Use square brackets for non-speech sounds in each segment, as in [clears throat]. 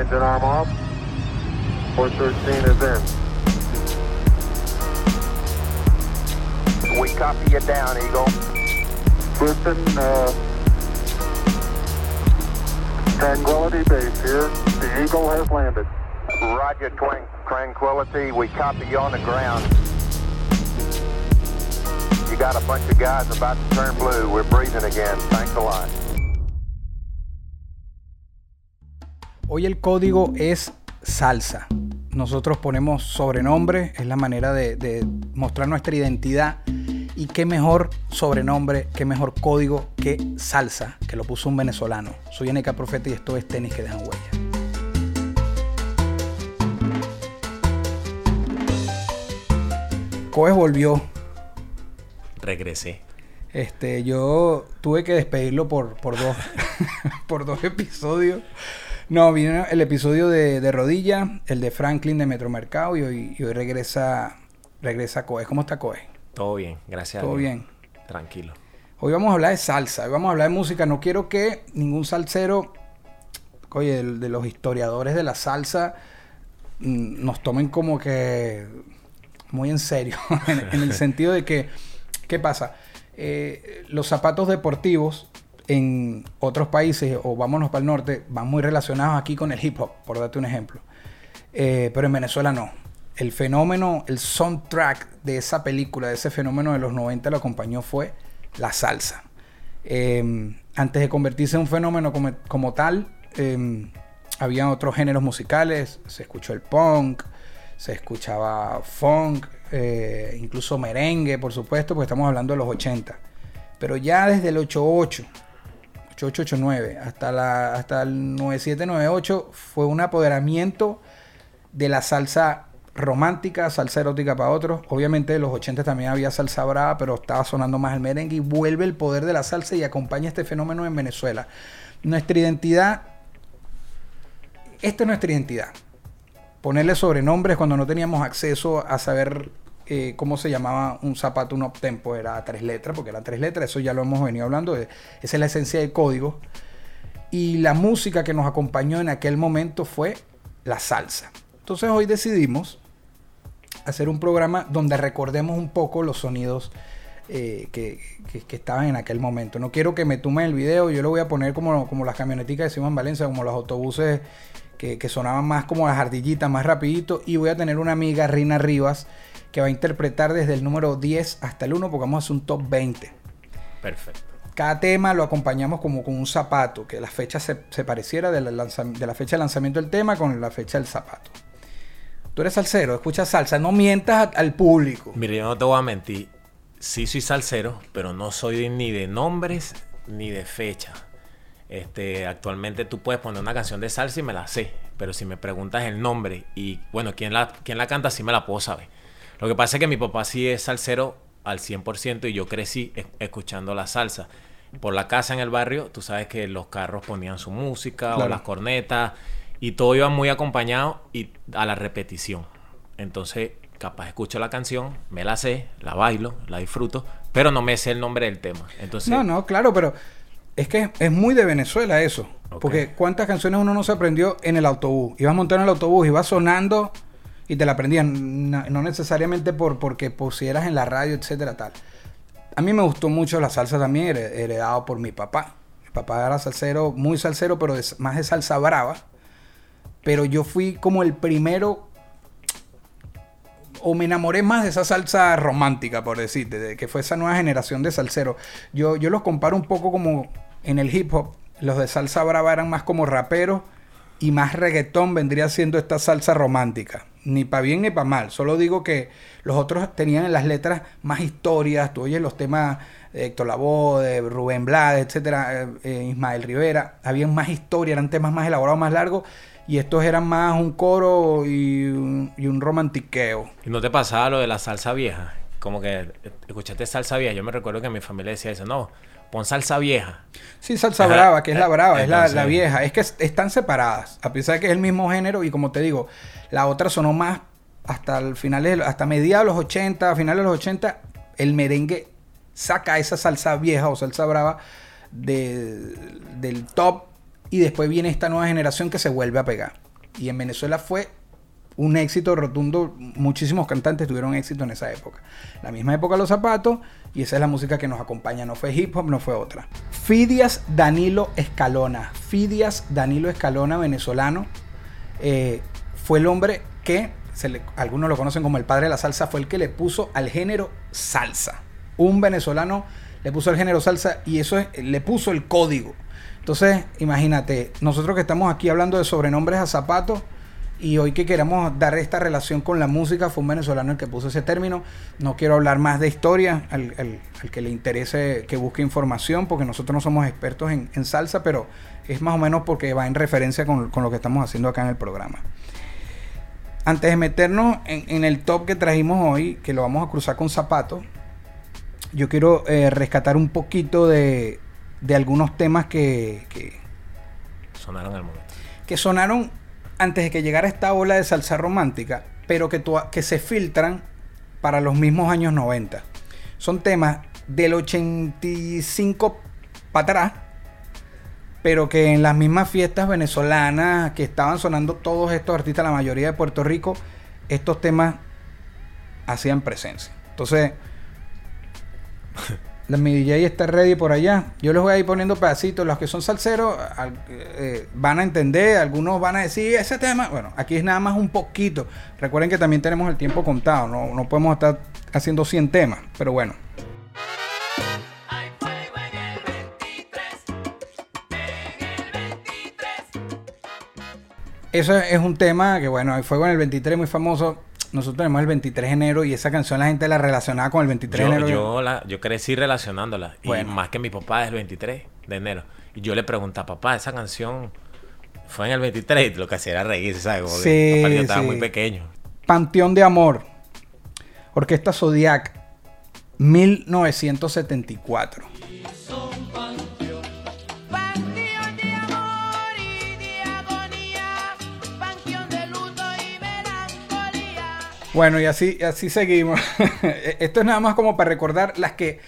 Engine arm off. 413 is in. We copy you down, Eagle. Houston, uh, Tranquility Base here. The Eagle has landed. Roger, Twin. Tranquility. We copy you on the ground. You got a bunch of guys about to turn blue. We're breathing again. Thanks a lot. Hoy el código es salsa. Nosotros ponemos sobrenombre, es la manera de, de, mostrar nuestra identidad. Y qué mejor sobrenombre, qué mejor código que salsa, que lo puso un venezolano. Soy NK Profeta y esto es Tenis que dejan huella. Coes volvió. Regresé. Este, yo tuve que despedirlo por, por, dos, [laughs] por dos episodios. No, vino el episodio de, de, Rodilla, el de Franklin de Metromercado y hoy, y hoy regresa, regresa Coe. ¿Cómo está? Todo bien, gracias. Todo bien. Tranquilo. Hoy vamos a hablar de salsa, hoy vamos a hablar de música. No quiero que ningún salsero, oye, de, de los historiadores de la salsa, mm, nos tomen como que muy en serio, [laughs] en, en, el [laughs] sentido de que, ¿qué pasa? Eh, los zapatos deportivos en otros países, o vámonos para el norte, van muy relacionados aquí con el hip hop, por darte un ejemplo. Eh, pero en Venezuela no. El fenómeno, el soundtrack de esa película, de ese fenómeno de los 90 lo acompañó fue la salsa. Eh, antes de convertirse en un fenómeno como, como tal, eh, había otros géneros musicales, se escuchó el punk, se escuchaba funk, eh, incluso merengue, por supuesto, porque estamos hablando de los 80. Pero ya desde el 88, 8889 hasta, la, hasta el 9798 fue un apoderamiento de la salsa romántica, salsa erótica para otros. Obviamente en los 80 también había salsa brava, pero estaba sonando más el merengue y vuelve el poder de la salsa y acompaña este fenómeno en Venezuela. Nuestra identidad, esta es nuestra identidad. Ponerle sobrenombres cuando no teníamos acceso a saber eh, cómo se llamaba un zapato, un uptempo, era tres letras, porque eran tres letras, eso ya lo hemos venido hablando, esa es la esencia del código. Y la música que nos acompañó en aquel momento fue la salsa. Entonces hoy decidimos hacer un programa donde recordemos un poco los sonidos eh, que, que, que, estaban en aquel momento. No quiero que me tumen el video, yo lo voy a poner como, como las camioneticas de Simón Valencia, como los autobuses que, que, sonaban más como las ardillitas, más rapidito. Y voy a tener una amiga, Rina Rivas, que va a interpretar desde el número 10 hasta el 1, porque vamos a hacer un top 20. Perfecto. Cada tema lo acompañamos como con un zapato, que la fecha se, se pareciera de la, de la fecha de lanzamiento del tema con la fecha del zapato. Tú eres salsero, escuchas salsa, no mientas al público. Mire, yo no te voy a mentir. Sí soy salsero, pero no soy ni de nombres ni de fecha. Este, actualmente tú puedes poner una canción de salsa y me la sé, pero si me preguntas el nombre y bueno, quién la, quién la canta, sí me la puedo saber. Lo que pasa es que mi papá sí es salsero al 100% y yo crecí escuchando la salsa. Por la casa en el barrio, tú sabes que los carros ponían su música claro. o las cornetas y todo iba muy acompañado y a la repetición. Entonces, capaz escucho la canción, me la sé, la bailo, la disfruto, pero no me sé el nombre del tema. Entonces, no, no, claro, pero es que es muy de Venezuela eso. Okay. Porque cuántas canciones uno no se aprendió en el autobús. Ibas montando en el autobús, ibas sonando y te la aprendían. No, necesariamente por porque pusieras en la radio, etcétera, tal. A mí me gustó mucho la salsa también, heredado por mi papá. Mi papá era salsero, muy salsero, pero más de salsa brava. Pero yo fui como el primero o me enamoré más de esa salsa romántica, por decirte, de que fue esa nueva generación de salseros. Yo, yo los comparo un poco como en el hip hop. Los de salsa brava eran más como raperos y más reggaetón vendría siendo esta salsa romántica. Ni para bien ni para mal. Solo digo que los otros tenían en las letras más historias. Tú oyes los temas de Héctor Lavoe, de Rubén Blades, etcétera, eh, Ismael Rivera. Habían más historia, eran temas más elaborados, más largos. Y estos eran más un coro y un, y un romantiqueo. ¿Y no te pasaba lo de la salsa vieja? Como que escuchaste salsa vieja. Yo me recuerdo que mi familia decía eso. No, pon salsa vieja. Sí, salsa Ajá. brava, que es la brava, Entonces, es la, la, vieja. Es que están separadas, a pesar de que es el mismo género. Y como te digo, la otra sonó más hasta el final, hasta mediados de los 80, finales de los 80, el merengue saca esa salsa vieja o salsa brava de, del top y después viene esta nueva generación que se vuelve a pegar. Y en Venezuela fue un éxito rotundo. Muchísimos cantantes tuvieron éxito en esa época. La misma época Los Zapatos, y esa es la música que nos acompaña. No fue hip hop, no fue otra. Fidias Danilo Escalona. Fidias Danilo Escalona, venezolano. eh, fue el hombre que, algunos lo conocen como el padre de la salsa, fue el que le puso al género salsa. Un venezolano le puso al género salsa y eso es- le puso el código. Entonces, imagínate, nosotros que estamos aquí hablando de sobrenombres a zapatos y hoy que queramos dar esta relación con la música, fue un venezolano el que puso ese término. No quiero hablar más de historia, al, al- al que le interese que busque información, porque nosotros no somos expertos en, en salsa, pero es más o menos porque va en referencia con, con lo que estamos haciendo acá en el programa. Antes de meternos en, en el top que trajimos hoy, que lo vamos a cruzar con zapatos, yo quiero eh, rescatar un poquito de, de algunos temas que, que, Sonaron al momento. que sonaron antes de que llegara esta ola de salsa romántica, pero que, se filtran para los mismos años 90. Son temas del 85 para atrás, pero que en las mismas fiestas venezolanas que estaban sonando todos estos artistas, la mayoría de Puerto Rico, estos temas hacían presencia. Entonces, mi DJ está ready por allá. Yo les voy a ir poniendo pedacitos. Los que son salseros al- eh, van a entender, algunos van a decir ese tema. Bueno, aquí es nada más un poquito. Recuerden que también tenemos el tiempo contado. No, no podemos estar haciendo 100 temas. Pero bueno. Hay fuego en el 23, en el 23. Eso es un tema que, bueno, hay fuego en el 23 muy famoso. Nosotros tenemos el 23 de enero y esa canción la gente la relacionaba con el 23 de enero. yo, la, yo crecí relacionándola. Bueno. Y más que mi papá es el 23 de enero. Y yo le preguntaba, papá, esa canción fue en el 23. Y lo que hacía era reírse, ¿sabes? Como que, aparte yo estaba sí. muy pequeño. Panteón de Amor. Orquesta Zodiac. 1974. Bueno, y así, así seguimos. [laughs] Esto es nada más como para recordar las que,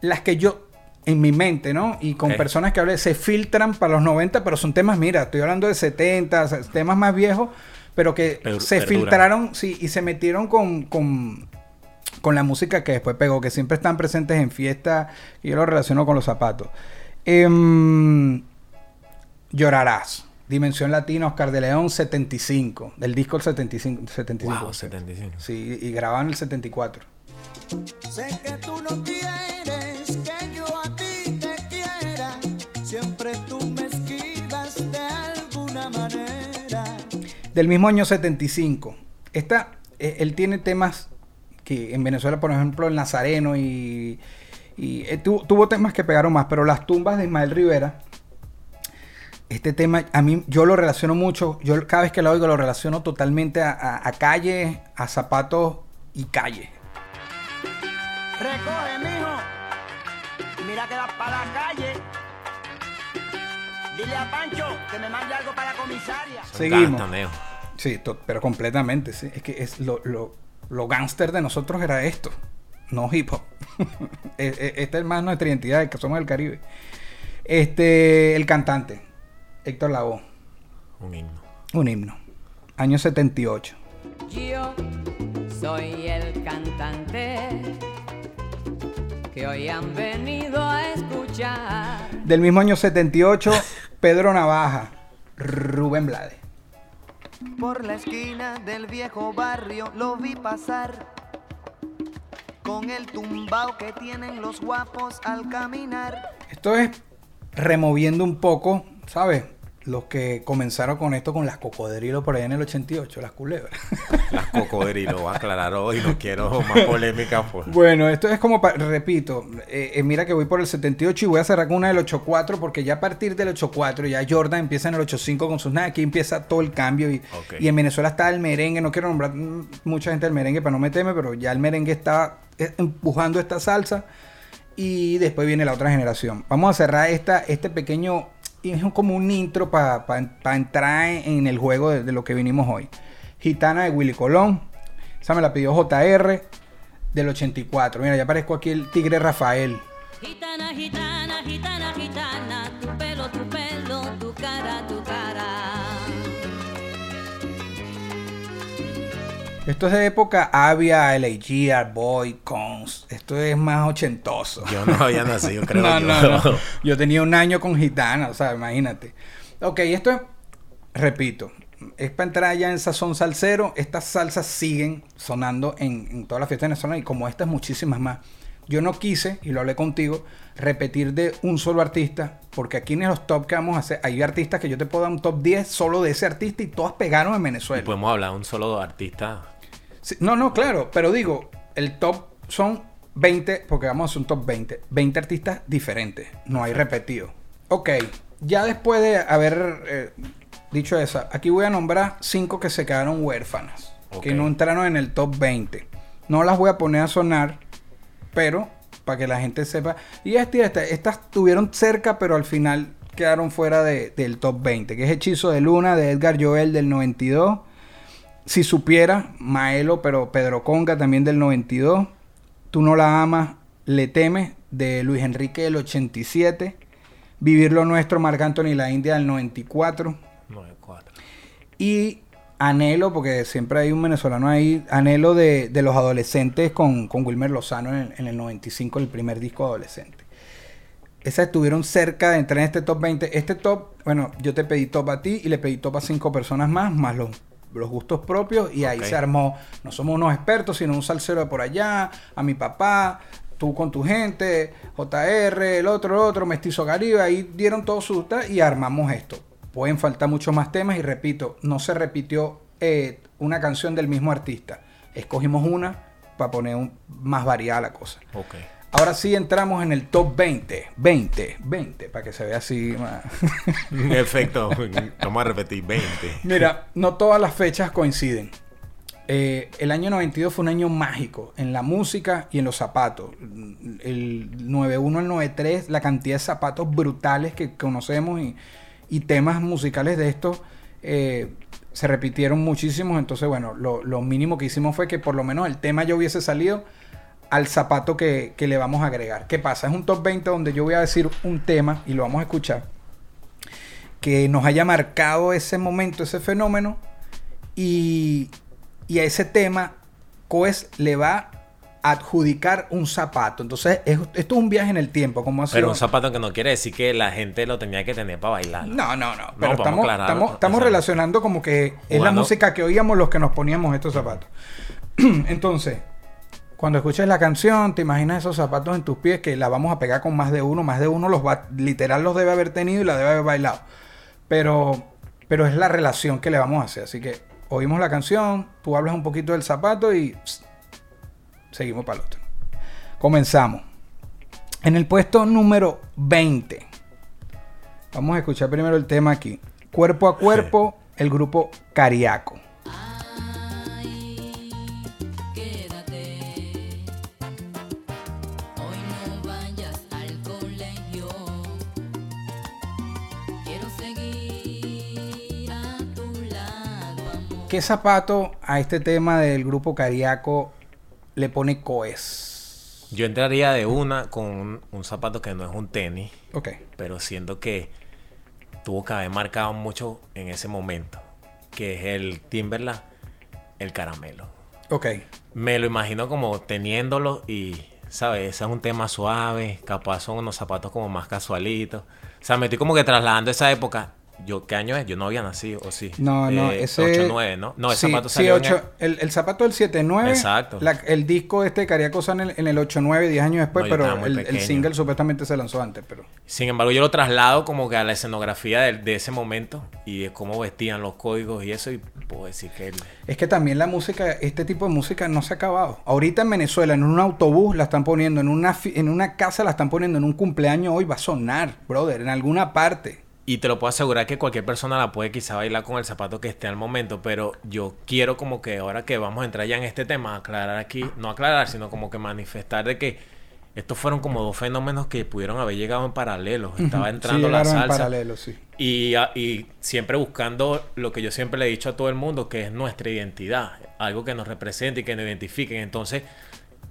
las que yo, en mi mente, ¿no? Y con personas que hablé, se filtran para los 90, pero son temas, mira, estoy hablando de 70, o sea, temas más viejos, pero que Per- se perduran. filtraron, sí, y se metieron con, con, con la música que después pegó, que siempre están presentes en fiestas, y yo lo relaciono con los zapatos. Em, Llorarás. Dimensión Latina, Oscar de León, 75. Del disco el 75. 75 Wow, 75. Sí, y grababan en el 74. Sé que tú no quieres que yo a ti te quiera. Siempre tú me esquivas de alguna manera. Del mismo año 75. Esta, eh, él tiene temas que en Venezuela, por ejemplo, el Nazareno y, y eh, tu- tuvo temas que pegaron más, pero las tumbas de Ismael Rivera. Este tema, a mí, yo lo relaciono mucho. Yo cada vez que lo oigo, lo relaciono totalmente a, a- a calle, a zapatos y calle. Recoge, mijo. Mira que vas para la calle. Dile a Pancho que me mande algo para la comisaria. Seguimos. Sí, to- pero completamente, sí. Es que es lo, lo, lo gángster de nosotros era esto, no hip hop. [laughs] E- e- Esta es más nuestra identidad, que somos del Caribe. Este, el cantante, Héctor Lavoe, Un himno. un himno. Año 78. Yo soy el cantante que hoy han venido a escuchar. Del mismo año 78, [laughs] Pedro Navaja, Rubén Blades. Por la esquina del viejo barrio lo vi pasar. Con el tumbao que tienen los guapos al caminar. Esto es removiendo un poco, ¿sabes? Los que comenzaron con esto con las cocodrilos por ahí en el 88, las culebras. [laughs] Las cocodrilos, voy a aclarar hoy, no quiero más polémica. Bueno, esto es como, repito, eh, eh, mira que voy por el 78 y voy a cerrar con una del 84 porque ya a partir del 84 ya Jordan empieza en el 85 con sus nada, aquí empieza todo el cambio y, y en Venezuela está el merengue, no quiero nombrar mm, mucha gente del merengue para no meterme, pero ya el merengue está eh, empujando esta salsa y después viene la otra generación. Vamos a cerrar esta, este pequeño, es como un intro para entrar en, el juego de, de lo que vinimos hoy. Gitana de Willy Colón, esa me la pidió JR del 84. Mira, ya aparezco aquí el tigre Rafael. Gitana, gitana, Esto es de época Avia, LAG, Boy, Cons. Esto es más ochentoso. Yo no había nacido, creo no, yo. no, no. Yo tenía un año con gitana, o sea, imagínate. Ok, esto es, repito, es para entrar ya en sazón salsero. Estas salsas siguen sonando en, en todas las fiestas venezolanas y como estas, muchísimas más. Yo no quise, y lo hablé contigo, repetir de un solo artista, porque aquí en los top que vamos a hacer, hay artistas que yo te puedo dar un top 10 solo de ese artista y todas pegaron en Y Venezuela. podemos hablar de un solo artista. Sí, no, no, claro, pero digo, el top son 20, porque vamos a hacer un top 20, 20 artistas diferentes, no hay repetido. Ok, ya después de haber eh, dicho eso, aquí voy a nombrar 5 que se quedaron huérfanas, que no entraron en el top 20. No las voy a poner a sonar, pero para que la gente sepa. Y esta y esta, estas estuvieron cerca, pero al final quedaron fuera de- del top 20, que es Hechizo de Luna de Edgar Joel del 92. Si supiera, Maelo, pero Pedro Conga también del 92. Tú no la amas, le temes de Luis Enrique del 87. Vivir lo nuestro, Marc Anthony la India del 94. 9-4. Y Anhelo, porque siempre hay un venezolano ahí, Anhelo de, de los adolescentes con, con Wilmer Lozano en el, en el 95, el primer disco adolescente. Esas estuvieron cerca de entrar en este top 20. Este top, bueno, yo te pedí top a ti y le pedí top a cinco personas más, más los, los gustos propios. Y ahí se armó, no somos unos expertos, sino un salsero de por allá, a mi papá, tú con tu gente, JR, el otro, el otro, Mestizo Caribe. Ahí dieron todo su y armamos esto. Pueden faltar muchos más temas y repito, no se repitió eh, una canción del mismo artista. Escogimos una para poner un- más variada la cosa. Ahora sí entramos en el top 20. 20, 20, para que se vea así. más. En efecto, vamos a repetir 20. Mira, no todas las fechas coinciden. Eh, el año 92 fue un año mágico en la música y en los zapatos. El 91 al 93, la cantidad de zapatos brutales que conocemos y, y temas musicales de estos eh, se repitieron muchísimos. Entonces, bueno, lo, lo mínimo que hicimos fue que por lo menos el tema ya hubiese salido al zapato que, que le vamos a agregar. ¿Qué pasa? Es un top 20 donde yo voy a decir un tema y lo vamos a escuchar que nos haya marcado ese momento, ese fenómeno, y, y a ese tema Coes le va a adjudicar un zapato. Entonces, es- esto es un viaje en el tiempo, como Pero un zapato que no quiere decir que la gente lo tenía que tener para bailar. No, no, no. Pero estamos, estamos, estamos o sea, relacionando como que es la música que oíamos los que nos poníamos estos zapatos. [clears throat] Entonces, cuando escuches la canción, te imaginas esos zapatos en tus pies que la vamos a pegar con más de uno. Más de uno los va, literal los debe haber tenido y la debe haber bailado. Pero, pero es la relación que le vamos a hacer. Así que oímos la canción, tú hablas un poquito del zapato y pss, seguimos para el otro. Comenzamos. En el puesto número 20. Vamos a escuchar primero el tema aquí. Cuerpo a cuerpo, el grupo Cariaco. ¿Qué zapato a este tema del grupo Cariaco le pone coes? Yo entraría de una con un, un zapato que no es un tenis, Ok. pero siento que tuvo que haber marcado mucho en ese momento, que es el Timberland, el caramelo. Ok. Me lo imagino como teniéndolo y, ¿sabes? Ese es un tema suave, capaz son unos zapatos como más casualitos. O sea, me estoy como que trasladando esa época. Yo, ¿Qué año es? Yo no había nacido, ¿o sí? No, no, Eh, ese... 8-9, ¿no? No, sí, zapato sí, salió en ocho- el... el zapato del 7-9. Exacto. la- el disco este de Cariaco en el, en el 8-9, 10 años después, No, pero el, el single supuestamente se lanzó antes, pero... Sin embargo, yo lo traslado como que a la escenografía de, de ese momento y de cómo vestían los códigos y eso, y puedo decir que el- Es que también la música, este tipo de música no se ha acabado. Ahorita en Venezuela, en un autobús la están poniendo, en una, en una casa la están poniendo, en un cumpleaños hoy va a sonar, brother, en alguna parte. Y te lo puedo asegurar que cualquier persona la puede quizá bailar con el zapato que esté al momento, pero yo quiero como que ahora que vamos a entrar ya en este tema, aclarar aquí, no aclarar, sino como que manifestar de que estos fueron como dos fenómenos que pudieron haber llegado en paralelo. Estaba Sí, entrando la llegaron en salsa. paralelo, sí. Y, y siempre buscando lo que yo siempre le he dicho a todo el mundo, que es nuestra identidad, algo que nos represente y que nos identifiquen. Entonces,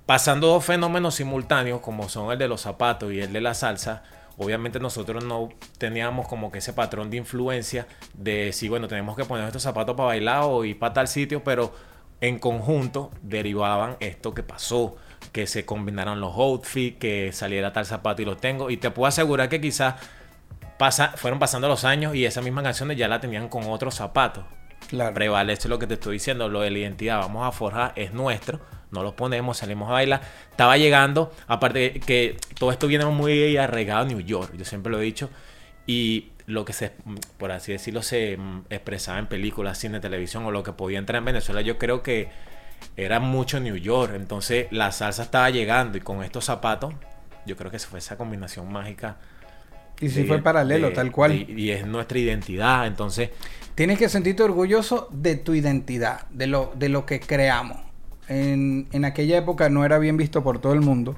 pasando dos fenómenos simultáneos, como son el de los zapatos y el de la salsa, obviamente nosotros no teníamos como que ese patrón de influencia de si, bueno, tenemos que poner estos zapatos para bailar o ir para tal sitio, pero en conjunto derivaban esto que pasó. Que se combinaran los outfits, que saliera tal zapato y lo tengo. Y te puedo asegurar que quizás pasa, fueron pasando los años y esa misma canción ya la tenían con otros zapatos. Claro. Prevalece lo que te estoy diciendo, lo de la identidad. Vamos a forjar, es nuestro. No los ponemos, salimos a bailar. Estaba llegando, aparte que todo esto viene muy arraigado a New York, yo siempre lo he dicho. Y lo que se, por así decirlo, se mm, expresaba en películas, cine, televisión o lo que podía entrar en Venezuela, yo creo que era mucho New York. Entonces la salsa estaba llegando y con estos zapatos, yo creo que fue esa combinación mágica. Y si de- fue paralelo, de- tal cual. Y, y es nuestra identidad. Entonces, Tienes que sentirte orgulloso de tu identidad, de lo, de lo que creamos. En, en aquella época no era bien visto por todo el mundo,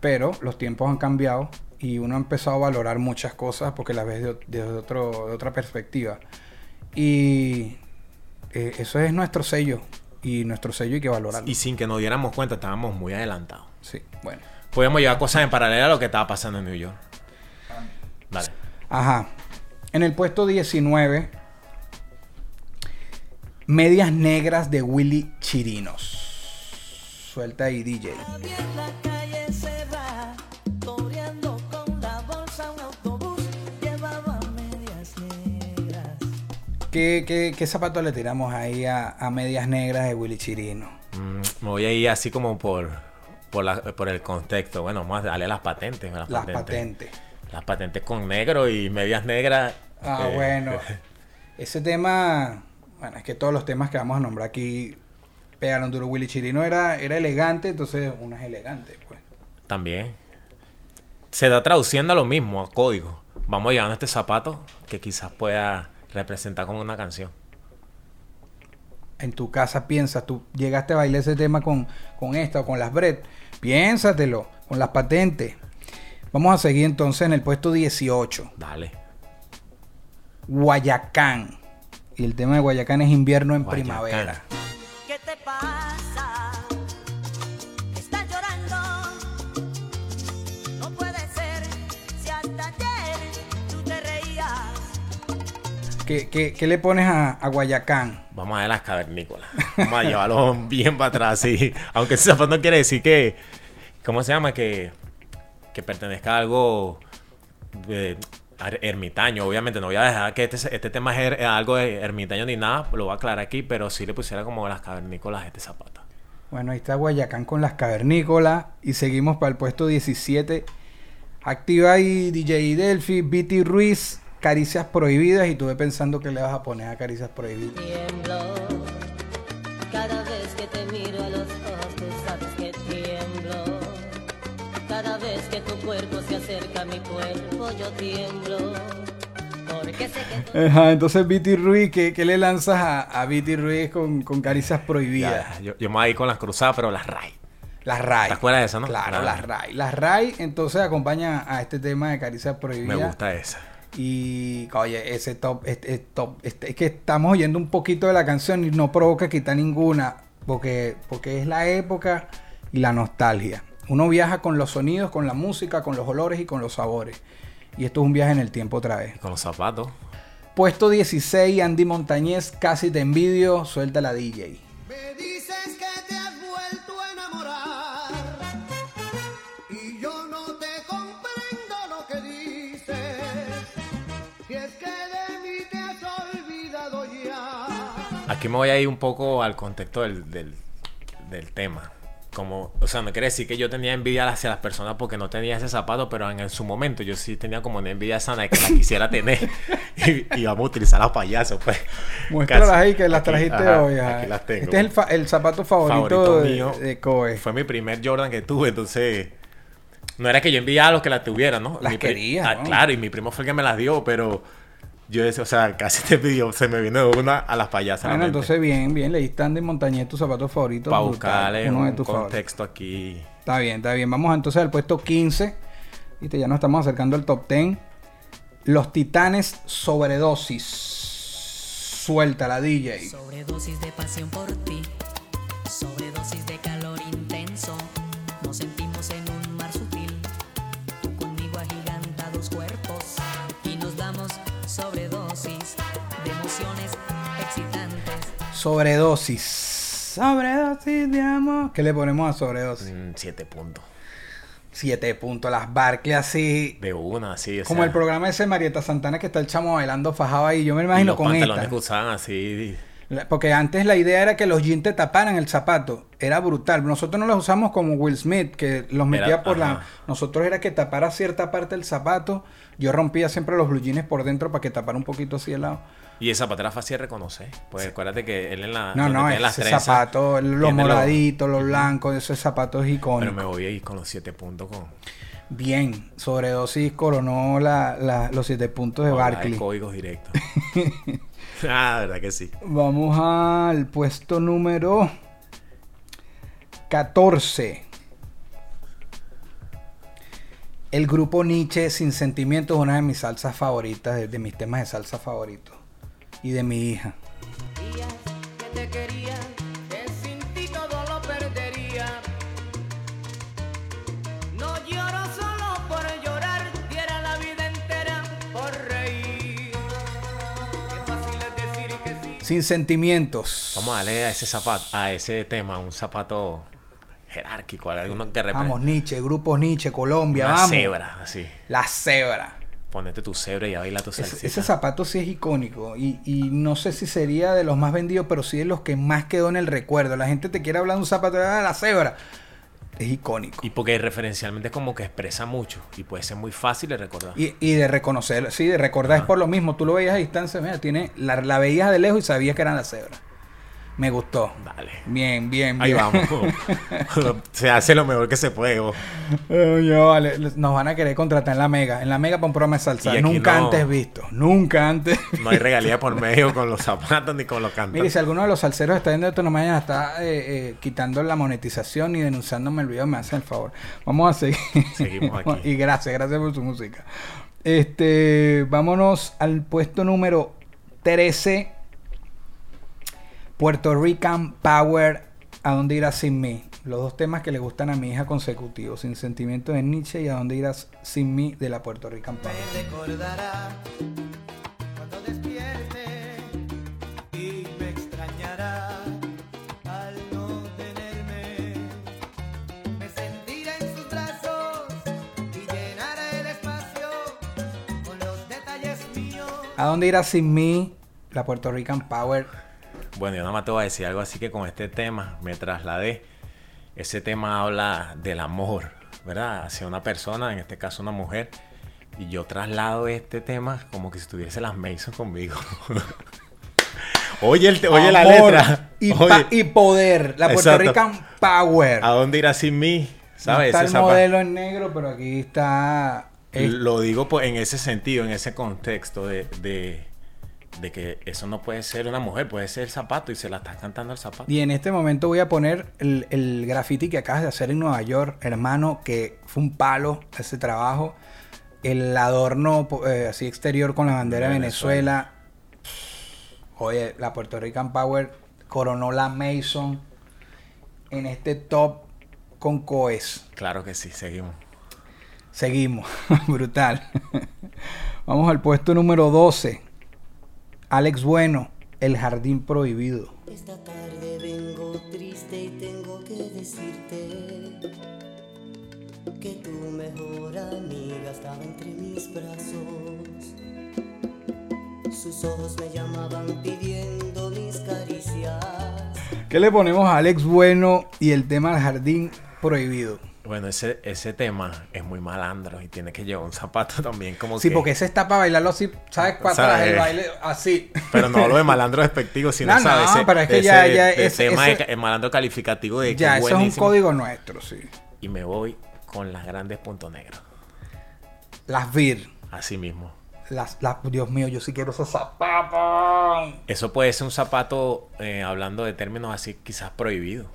pero los tiempos han cambiado y uno ha empezado a valorar muchas cosas porque las ves de, ot- de otro, de otra perspectiva. Y eh, eso es nuestro sello. Y nuestro sello hay que valorarlo. y sin que nos diéramos cuenta, estábamos muy adelantados. Sí, bueno. podíamos llevar cosas en paralelo a lo que estaba pasando en New York. Dale. Ajá. En el puesto 19, Medias Negras de Willy Chirinos. Suelta ahí, DJ. ¿Qué, qué, qué zapato le tiramos ahí a, a Medias Negras de Willy Chirino? Mm, me voy a ir así como por, por, la- por el contexto. Bueno, vamos a darle las patentes. Las, Las patentes. patentes. Las patentes con negro y medias negras. Ah, eh, bueno. [laughs] Ese tema, bueno, es que todos los temas que vamos a nombrar aquí pegaron duro. Willy Chirino era, era elegante, entonces uno es elegante, pues. También. Se está traduciendo a lo mismo, a código. Vamos llevando este zapato que quizás pueda representar como una canción. en tu casa piensas, tú llegaste a bailar ese tema con, con esta o con las Bread, piénsatelo, con las patentes. Vamos a seguir entonces en el puesto 18, Dale. Guayacán. Y el tema de Guayacán es invierno en Guayacán. primavera. ¿Qué te pasa? Estás llorando. No puede ser si hasta ayer tú te reías. ¿Qué, qué- qué le pones a, a Guayacán? Vamos a ver las cavernícolas. Vamos a llevarlo [laughs] bien para atrás, sí. Aunque ese zapato no quiere decir que. ¿Cómo se llama? Que, que pertenezca a algo eh, ermitaño. Obviamente, no voy a dejar que este, este tema es er- algo de ermitaño ni nada. Lo voy a aclarar aquí, pero sí le pusiera como las cavernícolas a este zapato. Bueno, ahí está Guayacán con las cavernícolas. Y seguimos para el puesto 17. Activa ahí DJ Delphi, BT Ruiz, Caricias Prohibidas. Y tuve pensando que le vas a poner a Caricias Prohibidas. Tiemblo. Mi cuerpo, yo tiemblo. Ajá, entonces BT Ruiz, ¿qué, qué le lanzas a, a BT Ruiz con, con Caricias Prohibidas? Ya, yo, yo me voy a ir con las cruzadas, pero las Ray. Las RAI. ¿Te acuerdas de esa, no? Claro, Ah. las RAI. Las RAI entonces acompañan a este tema de Caricias Prohibidas. Me gusta esa. Y, oye, ese top, este, este top, este- es que estamos oyendo un poquito de la canción y no provoca quitar ninguna, porque, porque es la época y la nostalgia. Uno viaja con los sonidos, con la música, con los olores y con los sabores. Y esto es un viaje en el tiempo otra vez. Con los zapatos. Puesto 16, Andy Montañez, casi te envidio, suelta la DJ. Me dices que te has vuelto a enamorar y yo no te comprendo lo que dices. Si es que de mí te has olvidado ya. Aquí me voy a ir un poco al contexto del, del, del tema. Como, o sea, no quiere decir que yo tenía envidia hacia las personas porque no tenía ese zapato, pero en, su momento yo sí tenía como una envidia sana de que la quisiera tener. [laughs] y, y vamos a utilizar los payasos, pues. Muéstralas ahí que las Aquí, trajiste ajá, hoy. ajá. Aquí las tengo. Este es el, fa- el zapato favorito, Favorito de, mío. de Kobe. Fue mi primer Jordan que tuve, entonces. No era que yo envidiaba a los que las tuvieran, ¿no? Las Mi querías, Ah. Claro, y mi primo fue el que me las dio, pero yo decía, o sea, casi [laughs] te pidió, se me vino de una a las payasas. la Bueno, entonces bien, bien, leíste Andy Montañez, tu zapato favorito. Para buscarle uno de un tus favoritos. contexto aquí. Está bien, está bien. Vamos entonces al puesto 15. Viste, ya nos estamos acercando al top 10. Los Titanes Sobredosis. Suelta la DJ. Sobredosis de pasión por ti, sobredosis de sobredosis. Sobredosis. De amor. ¿Qué le ponemos a sobredosis? Mm, siete puntos. Siete puntos. Las Barclay así. De una, así. o Como sea, el programa ese de Marieta Santana que está el chamo bailando fajado ahí. Yo me y imagino los con pantalones esta. que usaban así. Porque antes la idea era que los jeans te taparan el zapato. Era brutal. Nosotros no los usamos como Will Smith, que los metía Era- por la... Nosotros era que tapara cierta parte del zapato. Yo rompía siempre los blue jeans por dentro para que tapara un poquito así el lado. Y esa zapatera fácil de reconocer. Pues acuérdate que él en la. No, no, tiene las ese trenzas, zapato, los moraditos, los blancos, esos zapatos Pero icónicos. me voy a ir con los siete puntos con. Bien, sobredosis coronó la, la- los siete puntos de Barkley. códigos directos. [laughs] [laughs] ah, verdad que sí. Vamos al puesto número 14. El grupo Nietzsche Sin Sentimientos es una de mis salsas favoritas, de, de mis temas de salsa favoritos. Y de mi hija. Sin la Sentimientos. Vamos a darle a ese zapato, a ese tema, un zapato jerárquico, alguno que Vamos, represente Nietzsche, grupo Nietzsche, Colombia, una vamos. cebra, así. La cebra. Ponete tu cebra y a bailar tu salsita. ese zapato sí es icónico y, y no sé si sería de los más vendidos, pero sí de los que más quedó en el recuerdo. La gente te quiere hablar de un zapato de la cebra. Es icónico. Y porque referencialmente como que expresa mucho y puede ser muy fácil de recordar. Y, y de reconocer, sí, de recordar es por lo mismo. Tú lo veías a distancia, mira, tiene, la, la veías de lejos y sabías que eran la cebra. Me gustó. Dale. Bien, bien, bien. Ahí vamos. [laughs] [laughs] se hace lo mejor que se puede. vos. Coño, vale, nos van a querer contratar en la Mega. En la Mega para un programa de salsa. Y Nunca no. antes visto. Nunca antes. [laughs] No hay regalía por medio con los zapatos ni con los Mire, cantantes. si alguno de los salseros está viendo esto, no me vayan a estar eh, eh, quitando la monetización ni denunciándome el video, me hacen el favor. Vamos a seguir. Seguimos aquí. y gracias, gracias por su música. Este, vámonos al puesto número 13. Puerto Rican Power, ¿A dónde irás sin mí? Los dos temas que le gustan a mi hija consecutivos, Sin Sentimientos de Nietzsche y A dónde irás sin mí de la Puerto Rican Power. Me recordará cuando despierte y me extrañará al no tenerme. Me sentiré en sus brazos y llenará el espacio con los detalles míos. ¿A dónde irás sin mí? La Puerto Rican Power. Bueno, yo nada más te voy a decir algo así que con este tema me trasladé. Ese tema habla del amor, ¿verdad? Hacia una persona, en este caso una mujer. Y yo traslado este tema como que si estuviese las Mason conmigo. [laughs] oye, el, oye la letra. Y, Oye, y poder. La Puerto Exacto. Rican Power. ¿A dónde irá sin mí? No ¿Sabes? está Ese el modelo en negro, pero aquí está. es- Lo digo pues, en ese sentido, en ese contexto de, de, de que eso no puede ser una mujer, puede ser el zapato y se la estás cantando el zapato. Y en este momento voy a poner el, el graffiti que acabas de hacer en Nueva York, hermano, que fue un palo ese trabajo. El adorno eh, así exterior con la bandera de Venezuela. Oye, la Puerto Rican Power coronó la Mason en este top con Coes. Claro que sí, seguimos. Seguimos. [laughs] Brutal. Vamos al puesto número 12. Alex Bueno, El Jardín Prohibido. Esta tarde vengo triste y tengo que decirte que tu mejor amiga estaba entre mis brazos. Sus ojos me llamaban pidiendo mis caricias. ¿Qué le ponemos a Alex Bueno y el tema El Jardín Prohibido? Bueno, ese, ese tema es muy malandro y tiene que llevar un zapato [laughs] también como Sí, que... porque ese está para bailarlo así, ¿sabes? Para atrás, el baile así. Pero no lo de [laughs] malandro despectivo, sino, No, no, ¿sabes? Ese- pero es que ese- ya- ya ese- tema ese- el malandro calificativo de que ya, eso es un código nuestro, sí. Y me voy con las grandes puntos negros. Las VIR. Así mismo. Las, las, Dios mío, yo sí quiero esos zapatos. Eso puede ser un zapato, eh, hablando de términos así, quizás prohibido.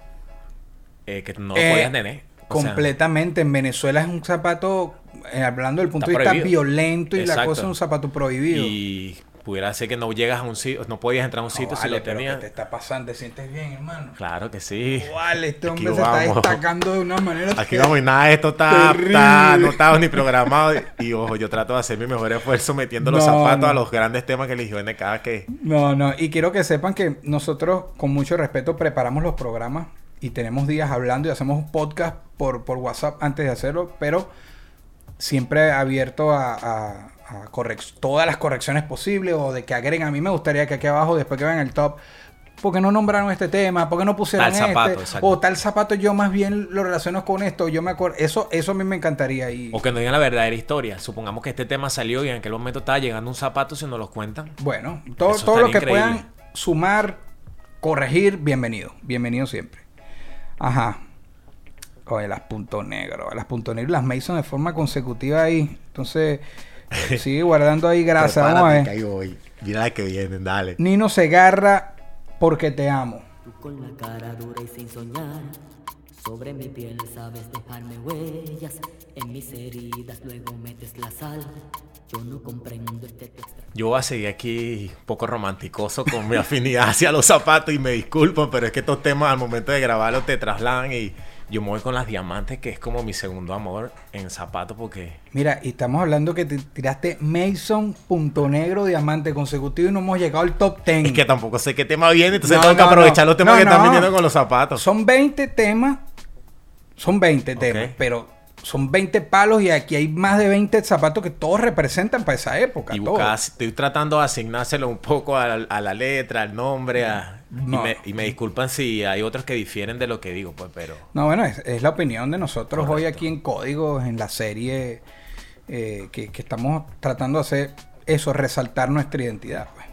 Eh, que no lo Eh, podías tener. O sea, Completamente. En Venezuela es un zapato, eh, hablando del punto de Está vista violento y la cosa es un zapato prohibido. Y pudiera ser que no llegas a un sitio, no podías entrar a un No, sitio si vale, lo tenías. ¿qué te está pasando? ¿Te sientes bien, hermano? Claro que sí. Vale, este Aquí hombre se está vamos. destacando de una manera Aquí vamos y nada esto está, está- no estaba ni programado. Y, y, ojo, yo trato de hacer mi mejor esfuerzo metiendo los zapatos no. a los grandes temas que eligió NK que No, no, y quiero que sepan que nosotros con mucho respeto preparamos los programas y tenemos días hablando y hacemos un podcast por, por WhatsApp antes de hacerlo, pero siempre abierto a, a- todas las correcciones posibles o de que agreguen. A mí me gustaría que aquí abajo, después que vean el top, ¿por qué no nombraron este tema? ¿Por qué no pusieron Tal zapato, este? exacto. O tal zapato yo más bien lo relaciono con esto. Yo me acuerdo, eso, eso a mí me encantaría. Y, O que nos digan la verdadera historia. Supongamos que este tema salió y en aquel momento estaba llegando un zapato si nos los cuentan. Bueno, todo, todo lo que increíble. puedan sumar, corregir, bienvenido. Bienvenido siempre. Ajá. Oye, las punto negro. Las punto negro y las Mason de forma consecutiva ahí. Entonces, [laughs] sigue guardando ahí grasa. Vamos a ver. Mira la que vienen, dale. Nino Segarra, porque te amo. Tú con la cara dura y sin soñar. Sobre mi piel sabes dejarme huellas. En mis heridas luego metes la sal. Yo no comprendo este texto. Yo voy a seguir aquí un poco romanticoso con mi [laughs] afinidad hacia los zapatos y me disculpo, pero es que estos temas al momento de grabarlos te trasladan y yo me voy con las diamantes, que es como mi segundo amor en zapatos porque Mira, y estamos hablando que te tiraste Mason, punto negro, diamante consecutivo y no hemos llegado al top 10. es que tampoco sé qué tema viene, entonces No, tengo que aprovechar no. los temas No, que están viniendo con los zapatos. Son 20 temas. Son 20 temas, pero son 20 palos y aquí hay más de 20 zapatos que todos representan para esa época. Y buscar- estoy tratando de asignárselo un poco a, la- a la letra, al nombre, a- No. y, me, y me disculpan si hay otros que difieren de lo que digo, pues, pero No, bueno, es, es la opinión de nosotros hoy aquí en Códigos, en la serie eh, que, que estamos tratando de hacer eso, resaltar nuestra identidad. pues.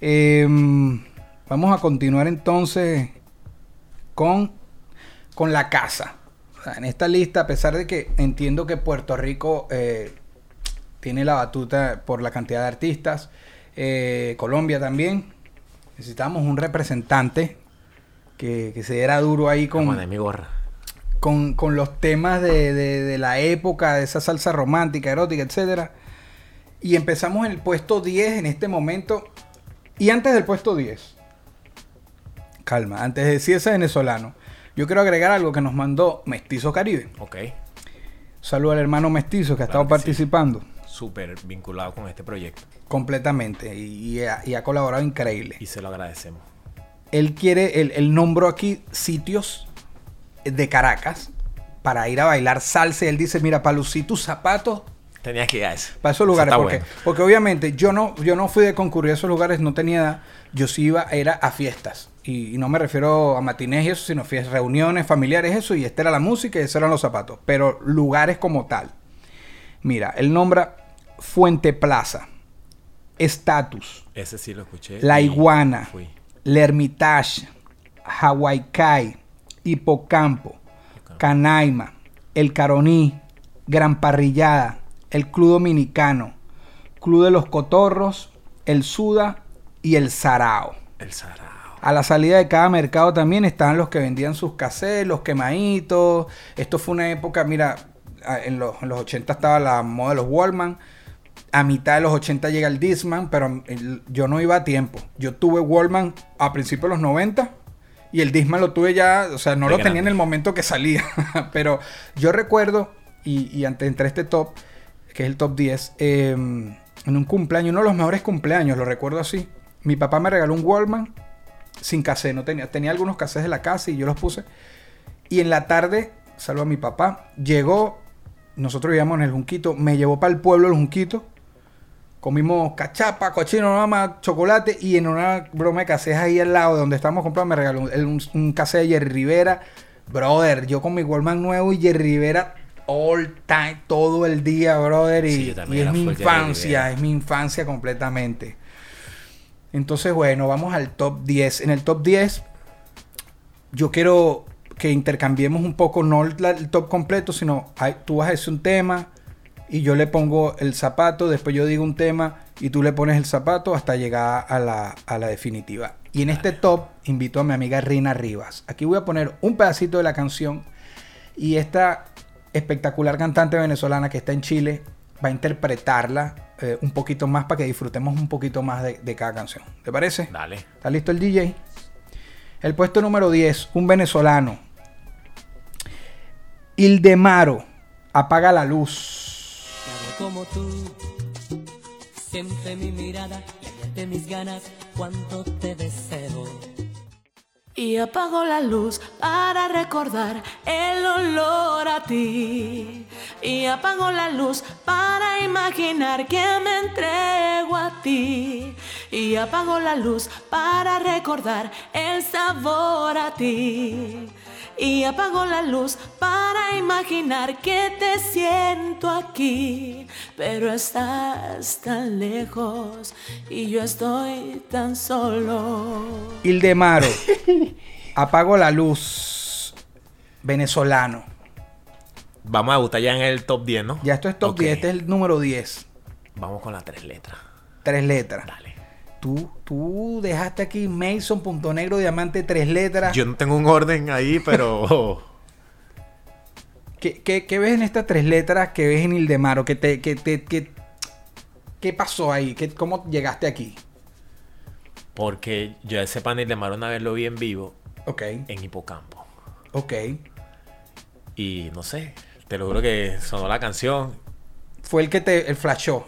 Em, vamos a continuar entonces con, con la casa. En esta lista, a pesar de que entiendo que Puerto Rico eh, tiene la batuta por la cantidad de artistas, eh, Colombia también, necesitamos un representante que, que se diera duro ahí con, mi gorra. con, con los temas de, de- de la época, de esa salsa romántica, erótica, etcétera. Y empezamos en el puesto 10 en este momento. Y antes del puesto 10, calma, antes de decir ese venezolano, yo quiero agregar algo que nos mandó Mestizo Caribe. Ok. Saludo al hermano Mestizo que ha estado que sí. participando Súper vinculado con este proyecto. completamente y, y ha, y ha colaborado increíble. Y se lo agradecemos. él quiere, él, él nombró aquí sitios de Caracas para ir a bailar salsa. Y él dice, mira, para lucir tus zapatos, Tenías que ir a eso. para esos Eso lugares. Porque, bueno. porque obviamente yo no, yo no fui de concurrir a esos lugares, no tenía edad. Yo sí iba, era a fiestas. Y, y no me refiero a matinés y eso, sino fiestas, reuniones familiares, eso. Y esta era la música y esos eran los zapatos. Pero lugares como tal. Mira, él nombra Fuente Plaza, Status, Ese sí lo escuché. La Iguana, Fui. La Hermitage, Hawaii Kai, Hipocampo, Canaima, El Caroní, Gran Parrillada, El Club Dominicano, Club de los Cotorros, El Suda y El Sarao. El Sarao. A la salida de cada mercado también estaban los que vendían sus cassettes, los quemaditos. Esto fue una época, mira, en los, en los 80 estaba la moda de los Wallman. A mitad de los 80 llega el Disman, pero yo no iba a tiempo. Yo tuve Wallman a principios de los 90 y el Disman lo tuve ya, o sea, no De lo tenía en el momento que salía. [laughs] pero yo recuerdo, y, y ante, entre este top, que es el top 10, eh, en un cumpleaños, uno de los mejores cumpleaños, lo recuerdo así. Mi papá me regaló un Wallman sin cassette, no tenía, tenía algunos cassettes de la casa y yo los puse. Y en la tarde, salvo a mi papá, llegó, nosotros vivíamos en el Junquito, me llevó para el pueblo el Junquito, comimos cachapa, cochino, mamá, chocolate y en una broma de cassettes ahí al lado de donde estábamos comprando me regaló un, un, cassette de Jerry Rivera. Brother, yo con mi Wallman nuevo y Jerry Rivera all time, todo el día, brother. Y, Sí, es mi infancia, es mi infancia completamente. Entonces, bueno, vamos al top 10. En el top 10, yo quiero que intercambiemos un poco, no el, el top completo, sino hay- tú vas a decir un tema y yo le pongo el zapato, después yo digo un tema y tú le pones el zapato hasta llegar a la, a la definitiva. Y en este top invito a mi amiga Rina Rivas. Aquí voy a poner un pedacito de la canción y esta espectacular cantante venezolana que está en Chile va a interpretarla eh, un poquito más para que disfrutemos un poquito más de, de cada canción. ¿Te parece? Dale. ¿Está listo el DJ? El puesto número 10, un venezolano. Ildemaro, apaga la luz. Como tú, siempre mi mirada aviente mis ganas cuando te deseo. Y apago la luz para recordar el olor a ti. Y apago la luz para imaginar que me entrego a ti. Y apago la luz para recordar el sabor a ti. Y apago la luz para imaginar que te siento aquí. Pero estás tan lejos y yo estoy tan solo. Ildemaro, [laughs] apago la luz. Venezolano. Vamos a gustar ya en el top 10, ¿no? Ya esto es top Ok. 10, este es el número 10. Vamos con las tres letras. Tres letras. Dale. Tú, tú dejaste aquí Mason, punto negro, diamante, tres letras. Yo no tengo un orden ahí, pero. [laughs] ¿Qué, qué, qué ves en estas tres letras que ves en Ildemaro? ¿Qué, te, qué, te- qué- qué pasó ahí? ¿Qué, ¿Cómo llegaste aquí? Porque yo ese panel de Mar una vez lo vi en vivo Ok, en Hipocampo. ok. Y no sé, te lo juro que sonó la canción. Fue el que te el flashó.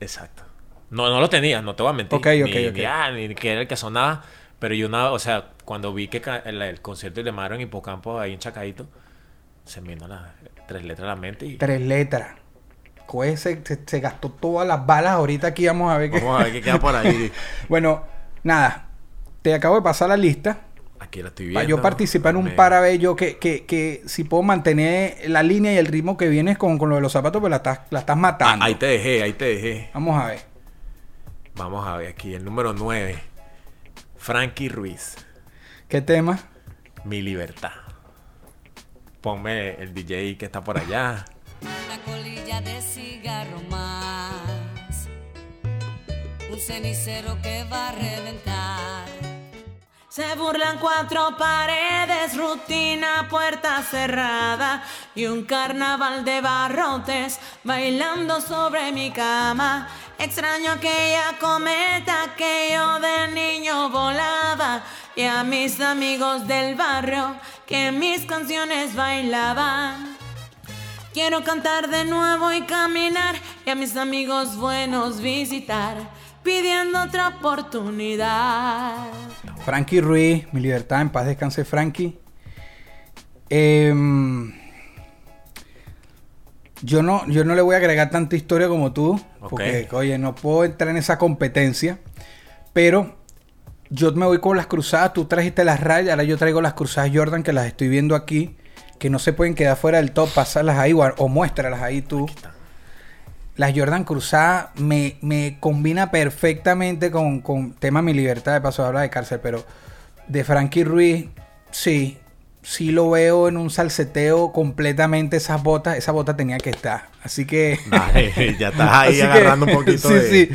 Exacto. No, no lo tenía, no te voy a mentir. Ok, ok, ni, ok. Ni, ah, ni que era el que sonaba. Pero yo una, o sea, cuando vi que el, el concierto de Maro en Hipocampo ahí en Chacaito, se me vino las tres letras a la mente y Tres letras. Coge, se, se- se gastó todas las balas. Ahorita aquí vamos a ver qué. vamos a ver qué queda por ahí. [laughs] Bueno, nada. Te acabo de pasar la lista. Aquí la estoy Para viendo. yo participar en un Me- par a ver yo que, que, que si puedo mantener la línea y el ritmo que vienes con, con lo de los zapatos, pues la estás, la estás Ah, matando. ahí te dejé, ahí te dejé. Vamos a ver. Vamos a ver aquí, el número 9. Frankie Ruiz, ¿Qué tema? Mi Libertad. Ponme el DJ que está por allá. Una colilla de cigarro más, un cenicero que va a reventar. Se burlan cuatro paredes, rutina, puerta cerrada y un carnaval de barrotes bailando sobre mi cama. Extraño aquella cometa que yo de niño volaba y a mis amigos del barrio que mis canciones bailaban. Quiero cantar de nuevo y caminar y a mis amigos buenos visitar, pidiendo otra oportunidad. Frankie Ruiz, mi libertad, en paz descanse Frankie. Em, yo, no, yo no le voy a agregar tanta historia como tú, porque, oye, no puedo entrar en esa competencia, pero yo me voy con las cruzadas, tú trajiste las rayas, ahora yo traigo las cruzadas Jordan que las estoy viendo aquí, que no se pueden quedar fuera del top, pasarlas ahí o, o muéstralas ahí tú. Las Jordan Cruzada me, me combina perfectamente con, con tema Mi Libertad, de paso habla de cárcel, pero de Frankie Ruiz, sí, sí lo veo en un salseteo completamente esas botas, esa bota tenía que estar. Así que... [laughs] Ya estás ahí que- agarrando un [laughs] poquito sí, de... sí.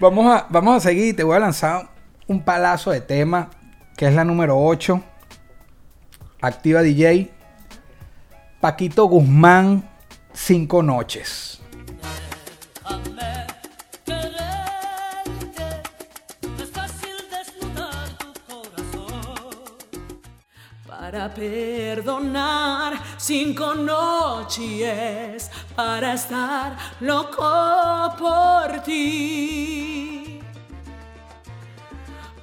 Vamos a, vamos a seguir, te voy a lanzar un palazo de tema, que es la número 8. Activa DJ. Paquito Guzmán, Cinco Noches. Para perdonar cinco noches, para estar loco por ti.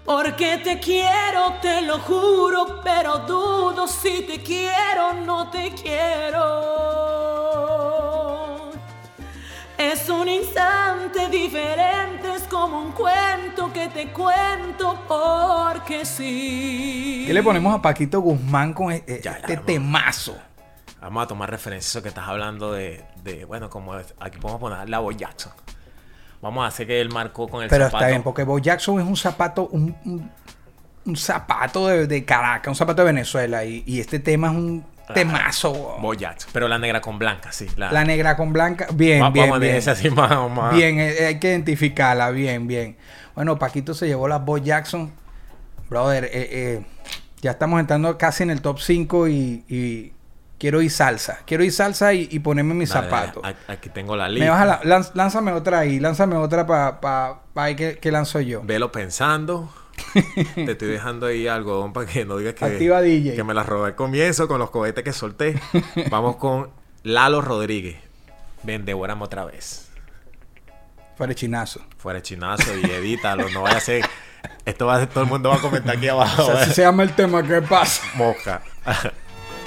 Porque te quiero, te lo juro, pero dudo si te quiero, no te quiero. Es un instante diferente, como un cuento que te cuento porque sí. ¿Qué le ponemos a Paquito Guzmán con e- e- Ya, este temazo? Vamos a tomar referencia a eso que estás hablando de, de, bueno, como es- aquí podemos poner la Boy Jackson. Vamos a hacer que él marcó con el Pero zapato. está bien, porque Bo Jackson es un zapato, un, un- un zapato de, de Caracas, un zapato de Venezuela. Y, y este tema es un temazo. weón. Boy Jackson. Pero la negra con blanca, sí. La, La negra con blanca, bien, Va- bien, vamos bien. decir así más, más. Bien, eh, hay que identificarla, bien, bien. Bueno, Paquito se llevó las Bo Jackson. Brother, eh, eh, ya estamos entrando casi en el top 5 y, y quiero ir salsa. Quiero ir salsa y, y ponerme mis Dale, zapatos. dale, Aquí tengo la Me lista. baja la- lanz- lánzame otra ahí, lánzame otra para pa, pa ahí que, que lanzo yo. Velo pensando. Te estoy [laughs] dejando ahí algodón para que no digas que, Activa DJ. que me la robé al comienzo con los cohetes que solté. Vamos con Lalo Rodríguez. Vendehórame otra vez. Fuera de chinazo y edítalo. No vaya a ser. Esto va a ser, todo el mundo va a comentar aquí abajo. O sea, así se llama el tema, ¿qué pasa? Mosca.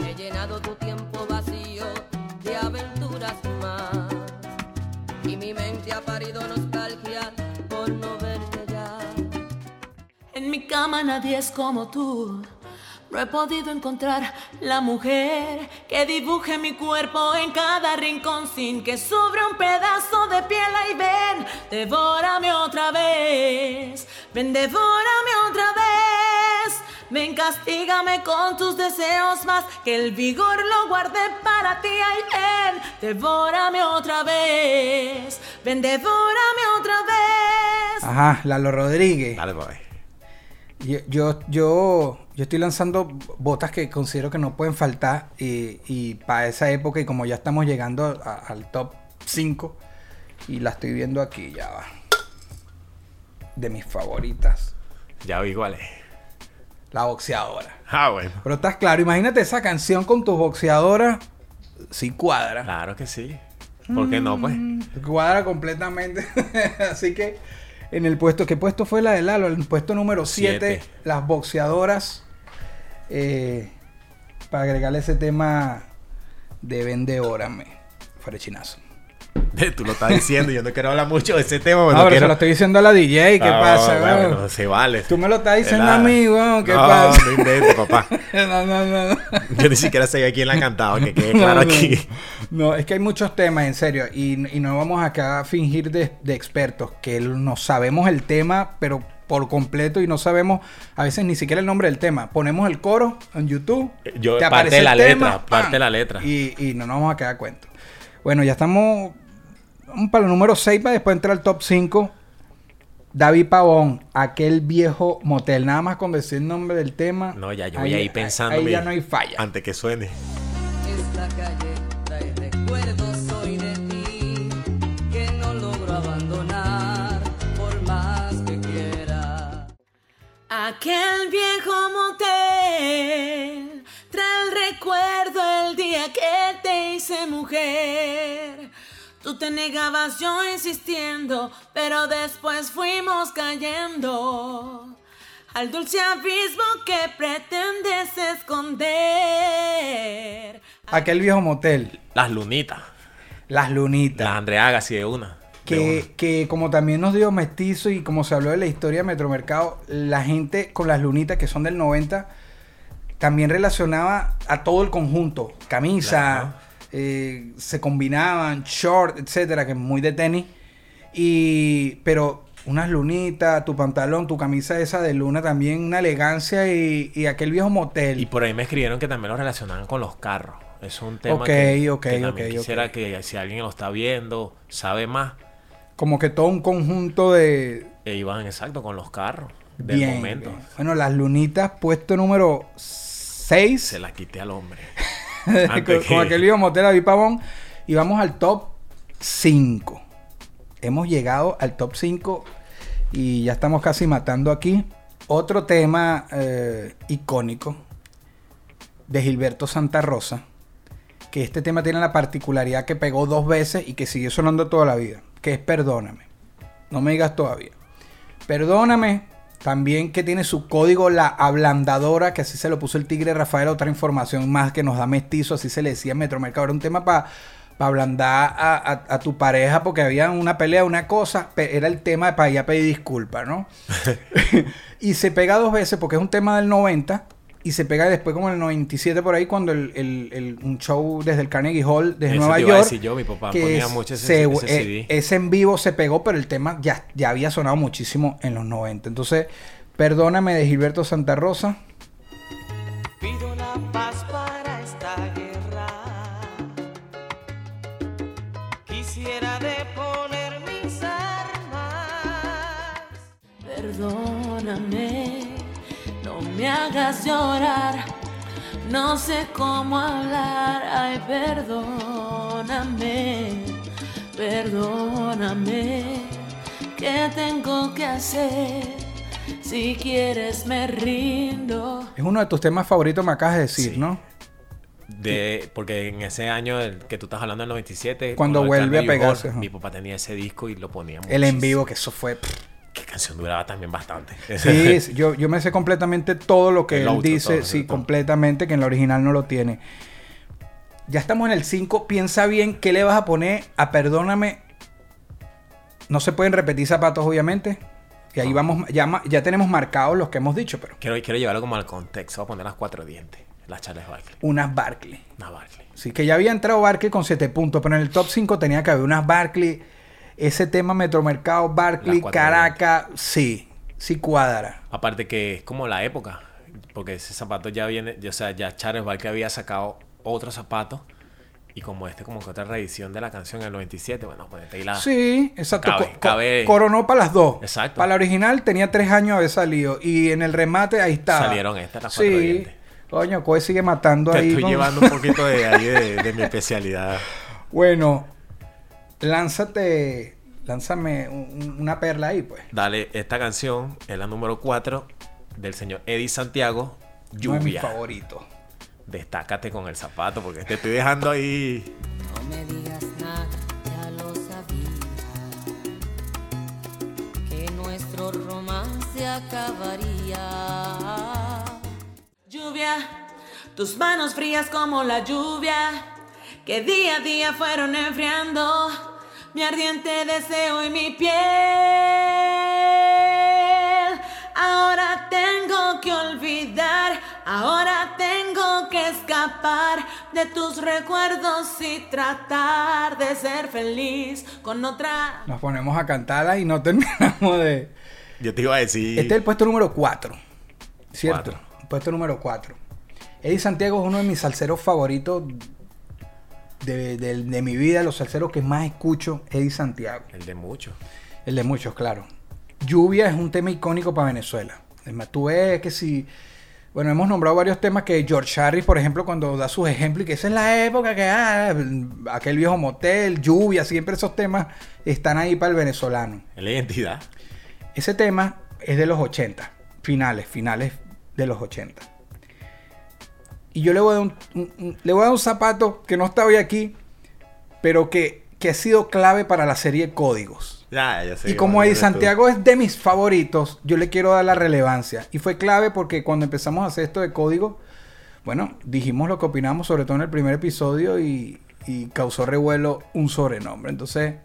He llenado tu tiempo vacío de aventuras más. Y mi mente ha parido cama nadie es como tú. No he podido encontrar la mujer que dibuje mi cuerpo en cada rincón sin que sobre un pedazo de piel. Ahí ven, devórame otra vez. Ven, devórame otra vez. Ven, castígame con tus deseos más que el vigor lo guardé para ti. Ahí ven, devórame otra vez. Ven, devórame otra vez. Ajá, Lalo Rodríguez. Dale, papi. Yo, yo, yo, yo estoy lanzando botas que considero que no pueden faltar y, y para esa época y como ya estamos llegando a- al top 5 y la estoy viendo aquí, ya va. De mis favoritas. Ya vi cuál es. La boxeadora. Ah, bueno. Pero estás claro, imagínate esa canción con tus boxeadoras. Sí cuadra. Claro que sí. ¿Por qué no, pues? Cuadra completamente. [laughs] Así que en el puesto, ¿qué puesto fue la de Lalo? El puesto número 7, Siete. las boxeadoras. eh, para agregarle ese tema de Vende Órame. Farechinazo. [laughs] Tú lo estás diciendo. Yo no quiero hablar mucho de ese tema. porque No, no pero se quiero... lo estoy diciendo a la DJ. ¿Qué Ah, pasa? bueno, no se vale. Tú me lo estás diciendo Nada. a mí, weón. ¿Qué no, pasa? [laughs] No papá. no, no. Yo ni siquiera sé a quién la ha cantado, que quede [laughs] claro aquí. No, es que hay muchos temas, en serio, y, y no vamos acá a fingir de, de expertos, que no sabemos el tema, pero por completo y no sabemos a veces ni siquiera el nombre del tema. Ponemos el coro en YouTube, Yo- te parte aparece de la el letra, tema, parte la letra. Y, y no nos vamos a quedar cuento. Bueno, ya estamos vamos para el número 6 para después entrar al top 5. David Pavón, aquel viejo motel. Nada más con decir el nombre del tema. No, ya yo voy a ir pensando. Ahí ya no hay falla. Antes que suene. Esta calle Aquel viejo motel trae el recuerdo el día que te hice mujer. Tú te negabas, yo insistiendo, pero después fuimos cayendo al dulce abismo que pretendes esconder. Aquel viejo motel. Las lunitas. Las lunitas. Las Andrea Agassi de una. Que, que como también nos dio mestizo y como se habló de la historia de Metromercado, la gente con las lunitas que son del 90 también relacionaba a todo el conjunto, camisa, Claro. eh, se combinaban, short, etcétera, que es muy de tenis. Y pero unas lunitas, tu pantalón, tu camisa esa de luna también, una elegancia y, y aquel viejo motel. Y por ahí me escribieron que también lo relacionaban con los carros. Es un tema que, ok, que quisiera que si alguien lo está viendo, sabe más, Como que todo un conjunto de, e iban exacto con los carros del Bien, momento. bien. Bueno, las lunitas, puesto número 6. Se la quité al hombre. [laughs] con, Antes que- con aquel lío motel David Pavón. Y vamos al top 5. Hemos llegado al top 5 y ya estamos casi matando aquí. Otro tema eh, icónico de Gilberto Santa Rosa. Que este tema tiene la particularidad que pegó dos veces y que sigue sonando toda la vida. Que es Perdóname. No me digas todavía. Perdóname. También que tiene su código la ablandadora, que así se lo puso el tigre Rafael, otra información más que nos da mestizo, así se le decía en Metromercado. Era un tema para ablandar a, a- a tu pareja porque había una pelea, una cosa, era el tema para ir a pedir disculpas, ¿no? [laughs] [laughs] y se pega dos veces porque es un tema del 90 y se pega después como en el 97 por ahí cuando el, el- el- un show desde el Carnegie Hall desde Eso Nueva te iba a York decir yo, mi papá que ponía es- mucho ese- se- ese eh, CD. ese en vivo se pegó pero el tema ya, ya había sonado muchísimo en los 90 entonces perdóname de Gilberto Santa Rosa Pido la paz para esta guerra. Quisiera deponer mis armas. Perdóname, me hagas llorar. No sé cómo hablar, ay, perdóname, perdóname. ¿Qué tengo que hacer? Si quieres me rindo. Es uno de tus temas favoritos, me acabas de decir, Sí. ¿no? De, porque en ese año el que tú estás hablando del 97, Cuando vuelve a pegarse. Mi papá tenía ese disco y lo ponía El en muchísimo. vivo, que eso fue... pff, Qué canción duraba también bastante. [laughs] Sí, yo, yo me sé completamente todo lo que El él outro, dice, todo, sí, todo. completamente, que en la original no lo tiene. Ya estamos en el 5, piensa bien qué le vas a poner a Perdóname. No se pueden repetir zapatos, obviamente. Y ahí vamos, ya, tenemos marcados los que hemos dicho, pero Quiero, quiero llevarlo como al contexto. Voy a poner las cuatro dientes. Las Charles Barkley. unas Barkley. Una Barkley. Sí, que ya había entrado Barkley con 7 puntos, pero en el top 5 tenía que haber unas Barkley. Ese tema Metromercado, cuatro Caracas, sí, sí cuadra. Aparte que es como la época. Porque ese zapato ya viene. O sea, ya Charles Barkley había sacado otro zapato. Y como este, como que otra reedición de la canción en el 97. Bueno, ponete ahí la. Sí, exacto. Cabe- Co- co- cabe- Coronó para las dos. Exacto. Para la original tenía tres años haber salido. Y en el remate ahí está. Salieron estas, las cuatro Sí. Coño, Coe sigue matando Te ahí. estoy con- llevando un poquito de ahí de, de mi especialidad. [laughs] Bueno, lánzate. Lánzame un- una perla ahí, pues. Dale, esta canción es la número 4 del señor Eddie Santiago. Uno de mis Lluvia. favoritos. Destácate con el zapato porque te estoy dejando ahí. No me digas nada, ya lo sabía. Que nuestro romance acabaría. Lluvia, tus manos frías como la lluvia, que día a día fueron enfriando mi ardiente deseo y mi piel. Ahora tengo que olvidar, ahora tengo que escapar de tus recuerdos y tratar de ser feliz con otra. Nos ponemos a cantarla y no [laughs] terminamos de. Yo te iba a decir. Este es el puesto número 4. ¿Cierto? Cuatro. Puesto número 4. Eddie Santiago es uno de mis salseros favoritos de, de- de mi vida. Los salseros que más escucho, Eddie Santiago. El de mucho. El de muchos, claro. Lluvia es un tema icónico para Venezuela. Es más, tú ves que si. Bueno, hemos nombrado varios temas que George Harris, por ejemplo, cuando da sus ejemplos, y que esa es la época que. ah, aquel viejo motel, lluvia, siempre esos temas están ahí para el venezolano. La identidad. Ese tema es de los 80, finales, finales de los 80. Y yo le voy a dar un, un- un- le voy a dar un zapato que no está hoy aquí, pero que, que ha sido clave para la serie Códigos. Ya, ya sé. y como ahí Santiago es de mis favoritos, yo le quiero dar la relevancia. Y fue clave porque cuando empezamos a hacer esto de Códigos, bueno, dijimos lo que opinamos, sobre todo en el primer episodio, y, y causó revuelo un sobrenombre. Entonces,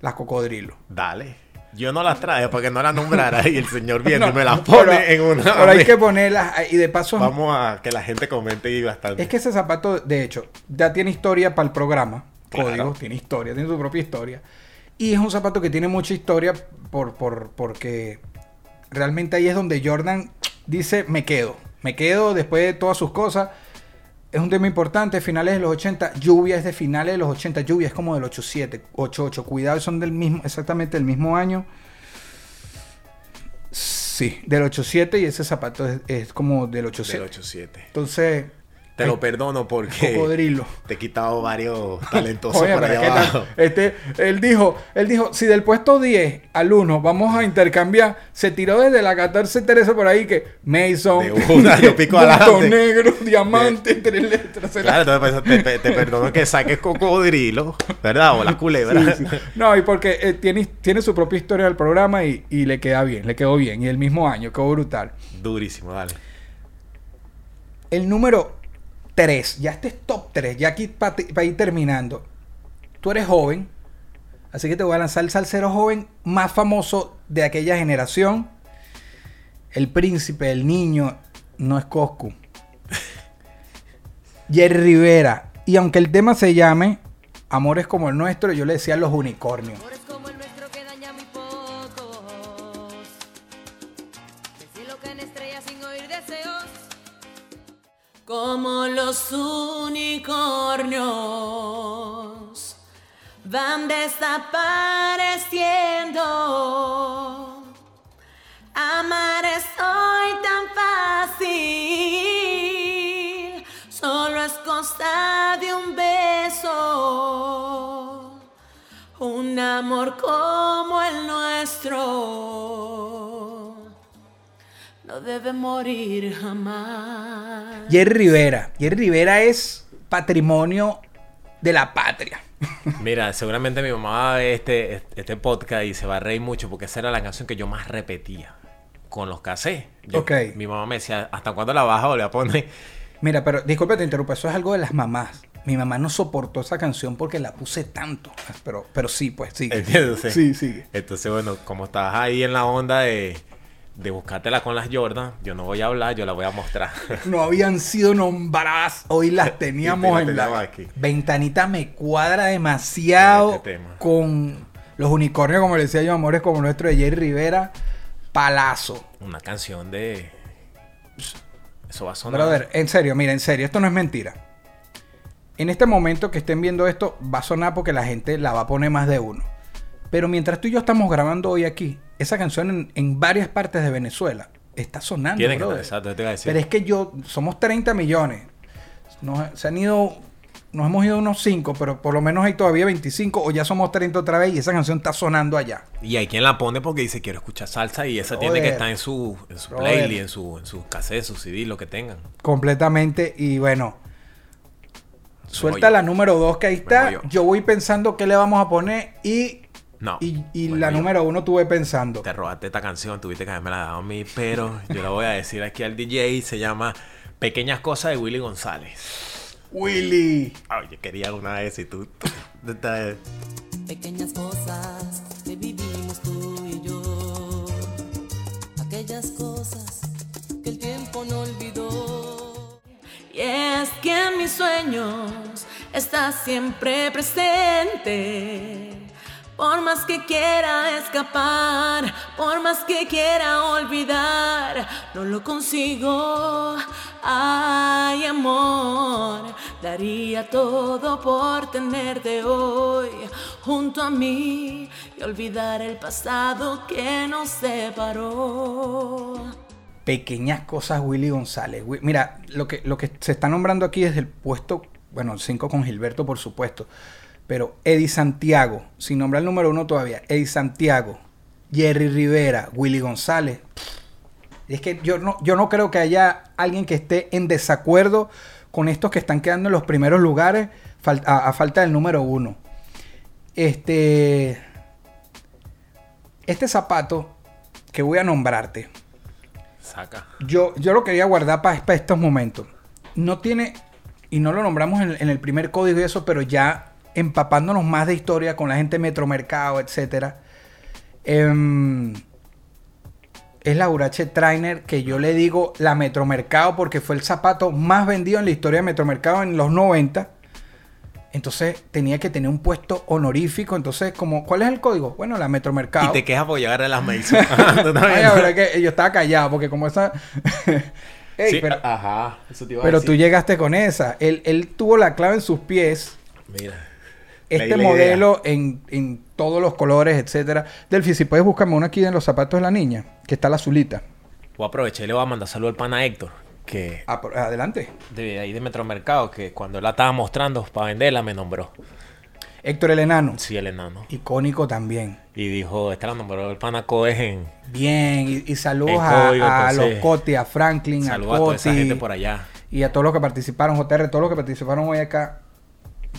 las cocodrilo. Dale. Yo no las traje para que no las nombrara y el señor viene y No, me las pero- pone en una. Pero hay que ponerlas. Y de paso, Vamos a que la gente comente y bastante. es que ese zapato, de hecho, ya tiene historia para el programa. Claro. Código, tiene historia, tiene su propia historia. Y es un zapato que tiene mucha historia por, por, porque realmente ahí es donde Jordan dice, me quedo. Me quedo después de todas sus cosas. Es un tema importante, finales de los 80. Lluvia es de finales de los 80. Lluvia es como del 87, 88. Cuidado, son del mismo, exactamente del mismo año. Sí, del 87 y ese zapato es, es como del 87. Del 87. Entonces, Te lo perdono porque cocodrilo. te he quitado varios [laughs] talentosos Oye, es que abajo. este, él dijo, él dijo, si del puesto 10 al 1 vamos a intercambiar, se tiró desde la 14 Teresa por ahí que Mason, De una, lo pico [laughs] adelante. negro, diamante, tres letras. Claro, entonces pues, te, te- te perdono que saques cocodrilo, ¿verdad? O la culebra. Sí, sí. No, y porque eh, tiene, tiene su propia historia del programa y, y le queda bien, le quedó bien. Y el mismo año, quedó brutal. Durísimo, dale. El número 3, ya este es top 3, ya aquí para ir terminando. Tú eres joven, así que te voy a lanzar el salsero joven más famoso de aquella generación. El príncipe, el niño, no es Coscu. [laughs] Jerry Rivera. Y aunque el tema se llame Amores como el nuestro, yo le decía los unicornios. Como los unicornios van desapareciendo. Amar es hoy tan fácil. eso. Un amor como el nuestro no debe morir jamás. Jerry Rivera. Jerry Rivera es patrimonio de la patria. [laughs] Mira, seguramente mi mamá ver este, este podcast y se va a reír mucho porque esa era la canción que yo más repetía con los cassettes. Yo- Ok. Mi mamá me decía, ¿hasta cuándo la vas a volver a poner? Mira, pero disculpe, te interrumpo. Eso es algo de las mamás. Mi mamá no soportó esa canción porque la puse tanto. Pero, pero sí, pues sí. ¿Entiendes? Sí, sí. Entonces, bueno, como estabas ahí en la onda de, de buscártela con las Jordan, yo no voy a hablar, yo la voy a mostrar. [laughs] No habían sido nombradas. Hoy las [laughs] teníamos en la. aquí. Ventanita me cuadra demasiado Este tema. con los unicornios, como le decía yo, amores como nuestro de Jerry Rivera. Palazo. Una canción de... Eso va a sonar. Brother, en serio, mira, en serio, esto no es mentira. En este momento que estén viendo esto, va a sonar porque la gente la va a poner más de uno. Pero mientras tú y yo estamos grabando hoy aquí, esa canción en, en varias partes de Venezuela está sonando. Tiene que estar, exacto, te iba a decir. Pero es que yo, somos 30 millones. Nos, se han ido, nos hemos ido unos 5, pero por lo menos hay todavía 25 o ya somos 30 otra vez y esa canción está sonando allá. Y hay quien la pone porque dice quiero escuchar salsa y esa tiene que estar en su, en su playlist, en su, en sus cassettes, sus CD, lo que tengan. Completamente. Y bueno, suelta voy. la número 2 que ahí está. voy Yo. yo. voy pensando qué le vamos a poner y, No. y, y Bueno, la yo- número 1 tuve pensando. Te robaste esta canción, tuviste que haberme la dado a mí, pero yo la voy a decir aquí al DJ. Se llama Pequeñas Cosas de Willy González. Willy. Ay, yo quería una vez y tú. tú- estás- Pequeñas cosas que vivimos tú y yo. Aquellas cosas que el tiempo no olvidó. Y es que en mis sueños está siempre presente. Por más que quiera escapar, por más que quiera olvidar, no lo consigo. Ay, amor, daría todo por tenerte hoy junto a mí y olvidar el pasado que nos separó. Pequeñas cosas Willy González. Mira, lo que, lo que se está nombrando aquí es el puesto, bueno, 5 con Gilberto, por supuesto. Pero Eddie Santiago, sin nombrar el número uno todavía, Eddie Santiago, Jerry Rivera, Willy González. Es que yo no, yo no creo que haya alguien que esté en desacuerdo con estos que están quedando en los primeros lugares a falta del número uno. Este. Este zapato que voy a nombrarte. Saca. Yo, yo lo quería guardar para estos momentos. No tiene, y no lo nombramos en, en el primer código y eso, pero ya empapándonos más de historia con la gente de Metromercado, etc. es la Urache Trainer, que yo le digo la Metromercado porque fue el zapato más vendido en la historia de Metromercado en los 90. Entonces tenía que tener un puesto honorífico. Entonces, como, ¿cuál es el código? Bueno, la Metromercado. Y te quejas por llegar a las Mason. [laughs] [laughs] Que yo estaba callado porque como esa... [laughs] Ey, Sí, pero ajá. Eso te iba a pero tú llegaste con esa. Él, él tuvo la clave en sus pies. Mira. Este modelo en, en todos los colores, etcétera. Delphi, si puedes buscarme una aquí en los zapatos de la niña, que está la azulita. Voy a aprovechar y le voy a mandar saludo al pana Héctor, que Ah, adelante. de ahí de Metromercado, que cuando él la estaba mostrando para venderla me nombró. Héctor el enano. Sí, el enano. Icónico también. Y dijo, esta la nombró el pana Coes en... Bien. Y, y saludos a, los Coti, a Franklin, Saludos a a toda esa Coti. gente por allá. Y a todos los que participaron, JR, todos los que participaron hoy acá.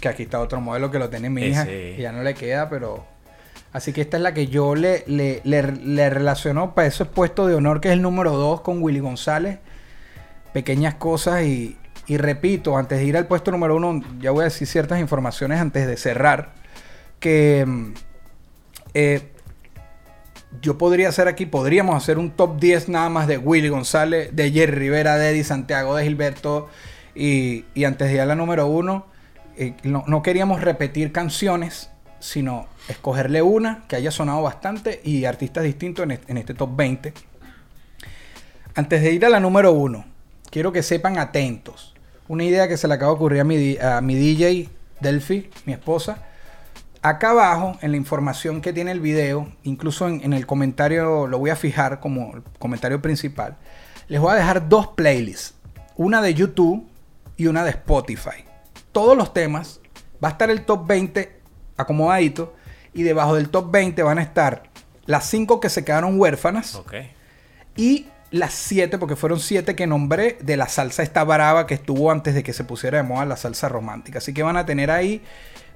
Que aquí está otro modelo que lo tiene mi hija. Ese. Ya no le queda, pero. Así que esta es la que yo le, le, le, le relaciono para ese puesto de honor, que es el número 2 con Willy González. Pequeñas cosas y, y repito, antes de ir al puesto número 1, ya voy a decir ciertas informaciones antes de cerrar. Que mm, eh, yo podría hacer aquí, podríamos hacer un top 10 nada más de Willy González, de Jerry Rivera, de Eddie Santiago, de Gilberto. Y, y antes de ir a la número uno, eh, no, queríamos repetir canciones, sino escogerle una que haya sonado bastante y artistas distintos en este, top 20. Antes de ir a la número uno, quiero que sepan atentos. Una idea que se le acaba de ocurrir a mi, di- a mi DJ Delphi, mi esposa. Acá abajo, en la información que tiene el video, incluso en, en el comentario, lo voy a fijar como el comentario principal, les voy a dejar dos playlists. Una de YouTube y una de Spotify. Todos los temas Va a estar el top 20 acomodadito y debajo del top 20 van a estar las 5 que se quedaron huérfanas Ok. y las 7, porque fueron 7 que nombré de la salsa esta brava que estuvo antes de que se pusiera de moda la salsa romántica. Así que van a tener ahí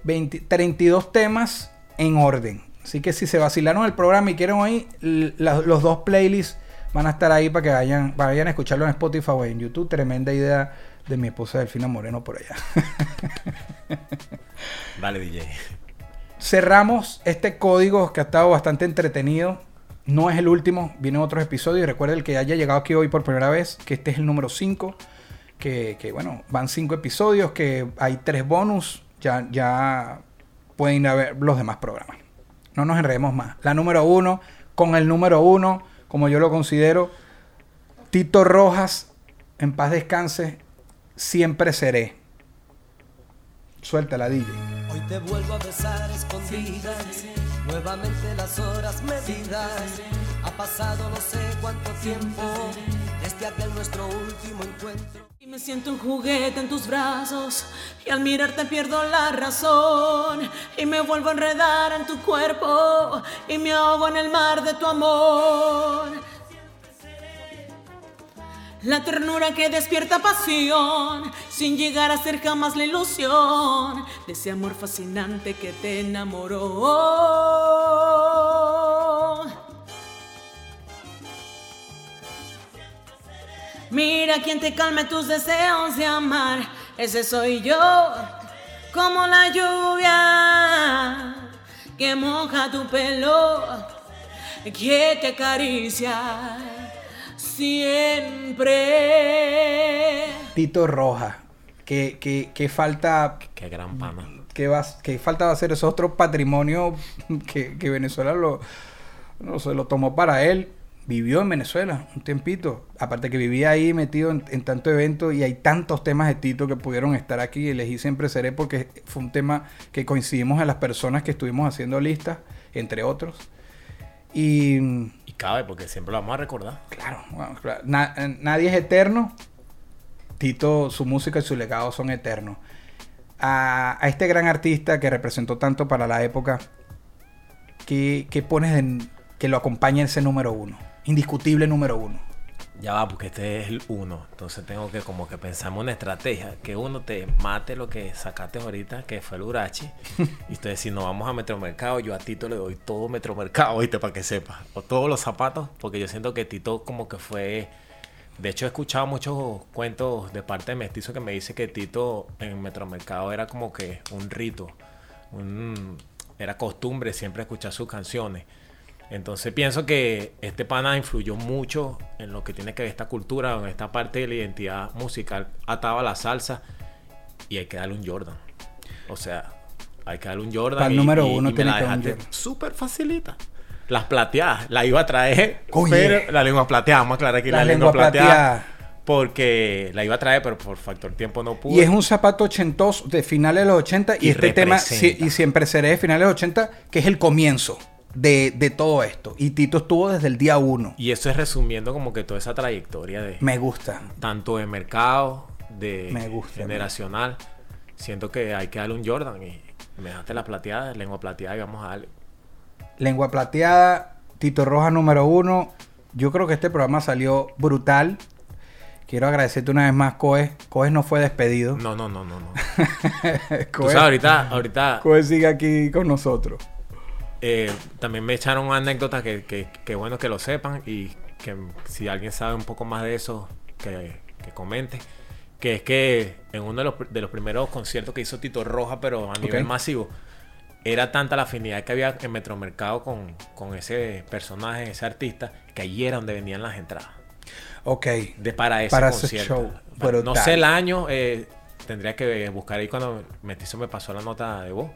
20 32 temas en orden. Así que si se vacilaron el programa y quieren oír, la- los dos playlists van a estar ahí para que vayan, vayan a escucharlo en Spotify o en YouTube. Tremenda idea de mi esposa Delfina Moreno por allá. [laughs] Dale, DJ. Cerramos este código que ha estado bastante entretenido. No es el último, vienen otros episodios. Y recuerden el que haya llegado aquí hoy por primera vez, que este es el número 5. Que, que, bueno, van 5 episodios, que hay 3 bonus. Ya, ya pueden ir a ver los demás programas. No nos enredemos más. La número 1, con el número 1, como yo lo considero, Tito Rojas, en paz descanse, siempre seré. Suéltala, DJ. Hoy te vuelvo a besar escondidas, nuevamente las horas medidas. Ha pasado no sé cuánto tiempo desde aquel nuestro último encuentro. Y me siento un juguete en tus brazos y al mirarte pierdo la razón y me vuelvo a enredar en tu cuerpo y me ahogo en el mar de tu amor. La ternura que despierta pasión, sin llegar a ser jamás la ilusión de ese amor fascinante que te enamoró. Mira quien te calme tus deseos de amar, ese soy yo, como la lluvia que moja tu pelo, que te acaricia siempre. Tito Rojas. Que, que, que falta. Qué gran pana. Que, va, que falta va a ser ese otro patrimonio que, que Venezuela lo, no se lo tomó para él. Vivió en Venezuela un tiempito. Aparte que vivía ahí metido en, en tanto evento y hay tantos temas de Tito que pudieron estar aquí. Elegí siempre seré porque fue un tema que coincidimos en las personas que estuvimos haciendo listas, entre otros. Y cabe, porque siempre lo vamos a recordar. Claro, eh, nadie es eterno. Tito, su música y su legado son eternos. A, este gran artista que representó tanto para la época, ¿qué, pones en- que lo acompañe ese número uno? Indiscutible número uno. Ya va, porque este es el uno. Entonces tengo que como que pensamos una estrategia. Que uno te mate lo que sacaste ahorita, que fue el Urachi. [laughs] y entonces si nos vamos a Metromercado, yo a Tito le doy todo Metromercado, ¿viste? Para que sepa. O todos los zapatos, porque yo siento que Tito como que fue... De hecho he escuchado muchos cuentos de parte de Mestizo que me dice que Tito en Metromercado era como que un rito. un- era costumbre siempre escuchar sus canciones. Entonces pienso que este pana influyó mucho en lo que tiene que ver esta cultura, en esta parte de la identidad musical ataba a la salsa y hay que darle un Jordan. O sea, hay que darle un Jordan. Para el y- número y- uno y tiene la que dar un dejaste Jordan. Súper facilita. Las plateadas, la iba a traer, Oye. pero la lengua plateada, vamos a aclarar aquí La la, lengua, lengua plateada, plateada. Porque la iba a traer, pero por factor tiempo no pude. Y es un zapato ochentoso de finales de los 80 y, Y este tema, y siempre seré de finales de los 80, que es el comienzo de, de todo esto. Y Tito estuvo desde el día uno. Y eso es resumiendo como que toda esa trayectoria de... Me gusta. tanto de mercado, de Me gusta, generacional. Siento que hay que darle un Jordan y me dejaste la plateada, lengua plateada y vamos a darle. Lengua Plateada, Tito Roja número uno. Yo creo que este programa salió brutal. Quiero agradecerte una vez más, Coe. Coe no fue despedido. No, no, no, no, no. [laughs] Tú Coe, sabes, ahorita, ahorita Coe sigue aquí con nosotros. Eh, también me echaron una anécdota que, que, que bueno que lo sepan y que si alguien sabe un poco más de eso, que, que comente. Que es que en uno de los, de los primeros conciertos que hizo Tito Roja, pero a nivel masivo, era tanta la afinidad que había en Metromercado con, con ese personaje, ese artista, que allí era donde venían las entradas. Ok. De para ese Para ese concierto. show. Para- no sé el año, eh, tendría que buscar ahí cuando Mestizo me pasó la nota de voz.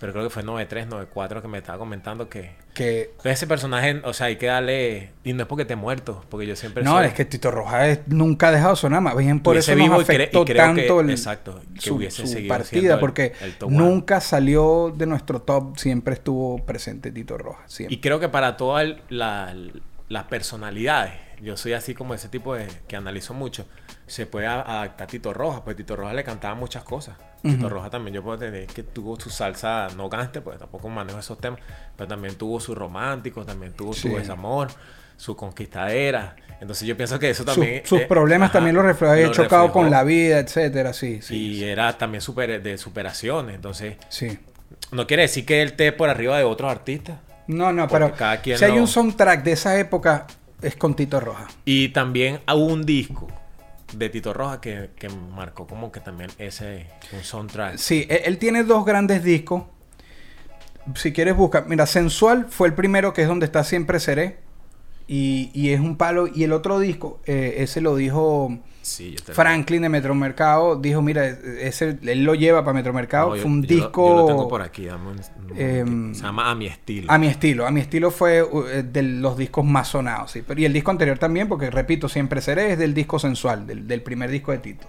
Pero creo que fue 93, 94 que me estaba comentando que, Que que ese personaje, o sea, hay que darle. Y no es porque esté muerto, porque yo siempre. no, soy- es que Tito Roja es- nunca ha dejado de sonar. Más bien por Hubiese eso nos vivo y cre- y afectó tanto que- el- exacto, que su, hubiese su partida. porque el nunca salió de nuestro top. Siempre estuvo presente Tito Roja. Siempre. Y creo que para todas la- las personalidades, yo soy así como ese tipo de que analizo mucho. Se puede a- adaptar a Tito Rojas, pues Tito Rojas le cantaba muchas cosas. Tito Rojas también yo puedo tener que tuvo su salsa no gante, pues tampoco manejo esos temas, pero también tuvo su romántico, también tuvo Sí. su desamor, su conquistadera. Entonces yo pienso que eso también... sus eh, problemas ajá, también los reflejó, lo chocado reflejó. con la vida, etcétera, sí, sí. Y era también super, de superaciones, entonces... Sí. No quiere decir que él esté por arriba de otros artistas. No, no, pero cada quien si hay lo- un soundtrack de esa época, es con Tito Roja. Y también hubo un disco de Tito Rojas que, que marcó como que también ese un soundtrack. Sí, él, él tiene dos grandes discos. Si quieres buscar, mira, Sensual fue el primero que es donde está Siempre Seré. Y, y es un palo. Y el otro disco, eh, ese lo dijo Sí, yo Franklin de Metromercado. Dijo, mira, ese, él lo lleva para Metromercado. No, fue un yo disco... Yo lo tengo por aquí. un- Em, se llama A mi estilo. A mi estilo, a mi estilo fue eh, de los discos más sonados, sí. Pero, y el disco anterior también, porque repito, siempre seré, es del disco sensual, del, del primer disco de Tito.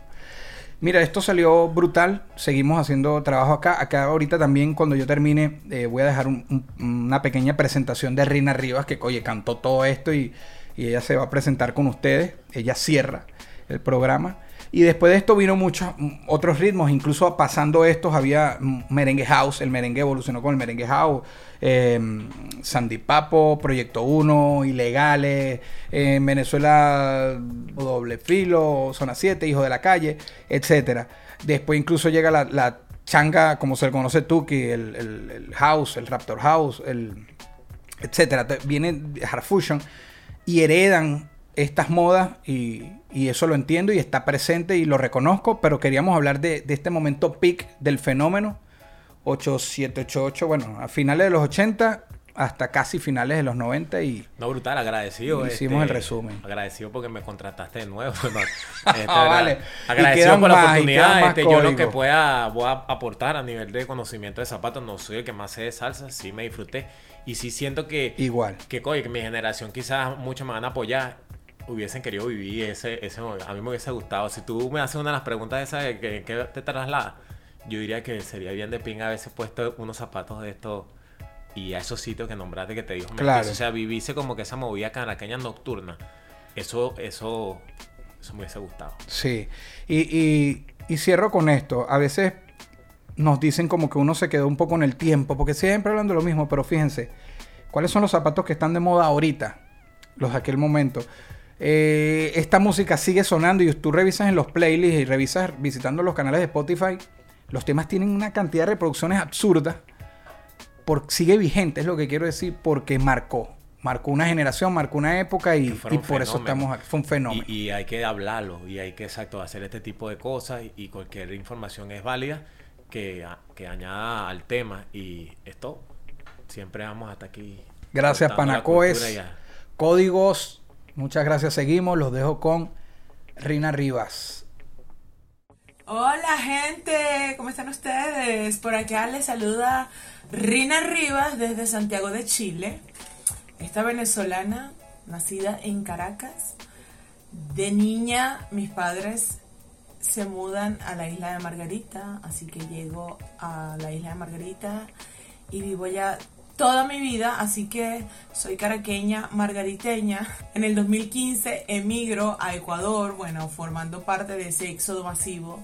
Mira, esto salió brutal, seguimos haciendo trabajo acá. Acá ahorita también cuando yo termine eh, voy a dejar un- un- una pequeña presentación de Rina Rivas, que oye, cantó todo esto y, y ella se va a presentar con ustedes. Ella cierra el programa. Y después de esto vino muchos mm, otros ritmos, incluso pasando estos había mm, merengue house, el merengue evolucionó con el merengue house, eh, Sandy Papo, Proyecto 1, Ilegales, eh, en Venezuela Doble Filo, Zona 7, Hijo de la Calle, etcétera. Después incluso llega la, la changa, como se le conoce que el, el- el house, el Raptor House, el. Te- Viene Hard Fusion y heredan estas modas y, y eso lo entiendo y está presente y lo reconozco, pero queríamos hablar de, de este momento peak del fenómeno 8788, bueno, a finales de los 80 hasta casi finales de los 90 y No, brutal, agradecido. Hicimos este, el resumen. Agradecido porque me contrataste de nuevo. [laughs] este, Ah. Y Agradecido por la más, oportunidad. este, yo lo que pueda voy a aportar a nivel de conocimiento de zapatos, no soy el que más sé de salsa, sí me disfruté. Y sí siento que, igual. que, coño, que mi generación quizás muchos me van a apoyar. Hubiesen querido vivir ese, ese momento. A mí me hubiese gustado. Si tú me haces una de las preguntas esas de que, que te traslada, yo diría que sería bien de pinga haberse puesto unos zapatos de estos y a esos sitios que nombraste que te dijo Claro. O sea, vivirse como que esa movida caraqueña nocturna. Eso, eso, eso me hubiese gustado. Sí, y, y- y cierro con esto. A veces nos dicen como que uno se quedó un poco en el tiempo, porque siempre hablando de lo mismo, pero fíjense, ¿cuáles son los zapatos que están de moda ahorita? Los de aquel momento. Eh, esta música sigue sonando y tú revisas en los playlists y revisas visitando los canales de Spotify, los temas tienen una cantidad de reproducciones absurdas. Por, sigue vigente, es lo que quiero decir, porque marcó. Marcó una generación, marcó una época y, por eso estamos aquí. Fue un fenómeno. Y, y hay que hablarlo y hay que, exacto, hacer este tipo de cosas y, y cualquier información es válida que, a- que añada al tema y esto siempre vamos hasta aquí. Gracias, Panacoes. Códigos. Muchas gracias. Seguimos. Los dejo con Rina Rivas. Hola gente, ¿cómo están ustedes? Por acá les saluda Rina Rivas desde Santiago de Chile. Esta venezolana, nacida en Caracas. De niña, mis padres se mudan a la isla de Margarita, así que llego a la isla de Margarita y vivo ya toda mi vida, así que soy caraqueña margariteña. En el 2015 emigro a Ecuador, bueno, formando parte de ese éxodo masivo.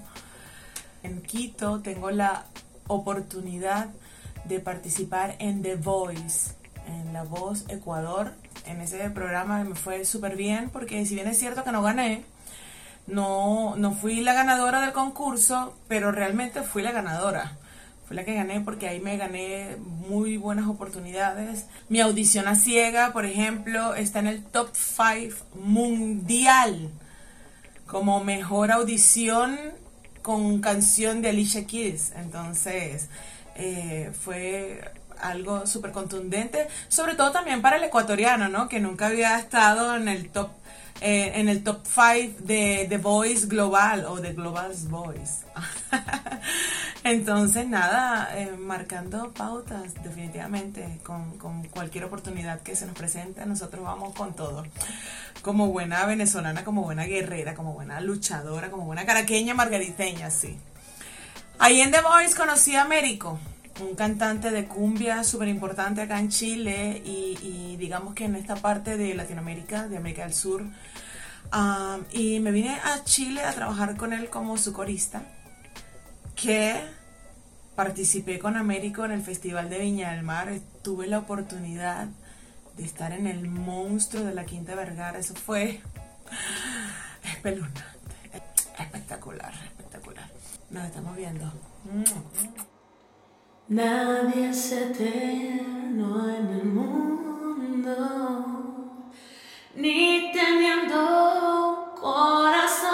En Quito tengo la oportunidad de participar en The Voice, en La Voz Ecuador. En ese programa me fue súper bien porque si bien es cierto que no gané, no, no fui la ganadora del concurso, pero realmente fui la ganadora. La que gané porque ahí me gané muy buenas oportunidades. Mi audición a ciega, por ejemplo, está en el top 5 mundial como mejor audición con canción de Alicia Keys. Entonces, eh, fue algo súper contundente, sobre todo también para el ecuatoriano, ¿no? Que nunca había estado en el top eh, en el top 5 de The Voice Global o de Global's Voice. [laughs] Entonces, nada, eh, marcando pautas, definitivamente, con, con cualquier oportunidad que se nos presente, nosotros vamos con todo. Como buena venezolana, como buena guerrera, como buena luchadora, como buena caraqueña, margariteña, sí. Ahí en The Voice conocí a Américo, un cantante de cumbia súper importante acá en Chile y, digamos que en esta parte de Latinoamérica, de América del Sur, Um, y me vine a Chile a trabajar con él como su corista, que participé con Américo en el Festival de Viña del Mar. Tuve la oportunidad de estar en el monstruo de la Quinta Vergara. Eso fue [laughs] espeluznante, espectacular, espectacular. Nos estamos viendo. Nadie es eterno en el mundo, ni teniendo corazón.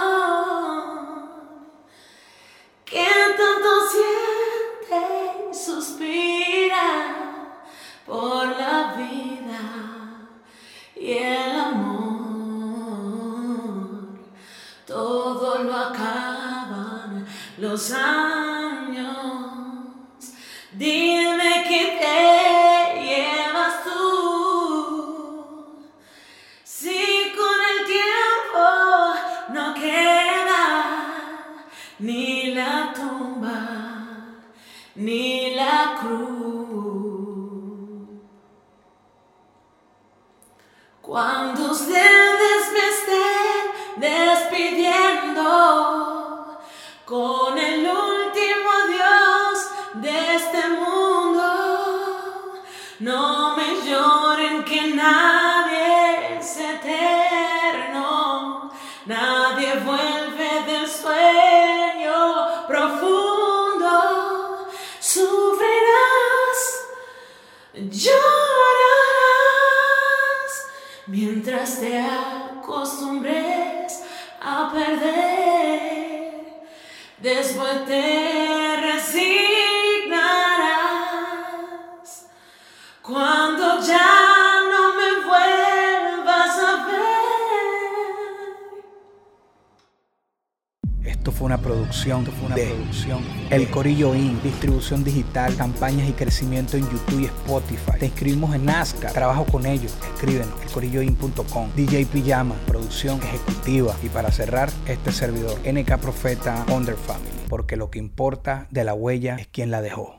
Corillo Inc. Distribución digital, campañas y crecimiento en YouTube y Spotify. Te inscribimos en Nazca. Trabajo con ellos. Escriben elcorilloin.com. DJ Pijama, producción ejecutiva. Y para cerrar, este servidor, NK Profeta Under Family. Porque lo que importa de la huella es quien la dejó.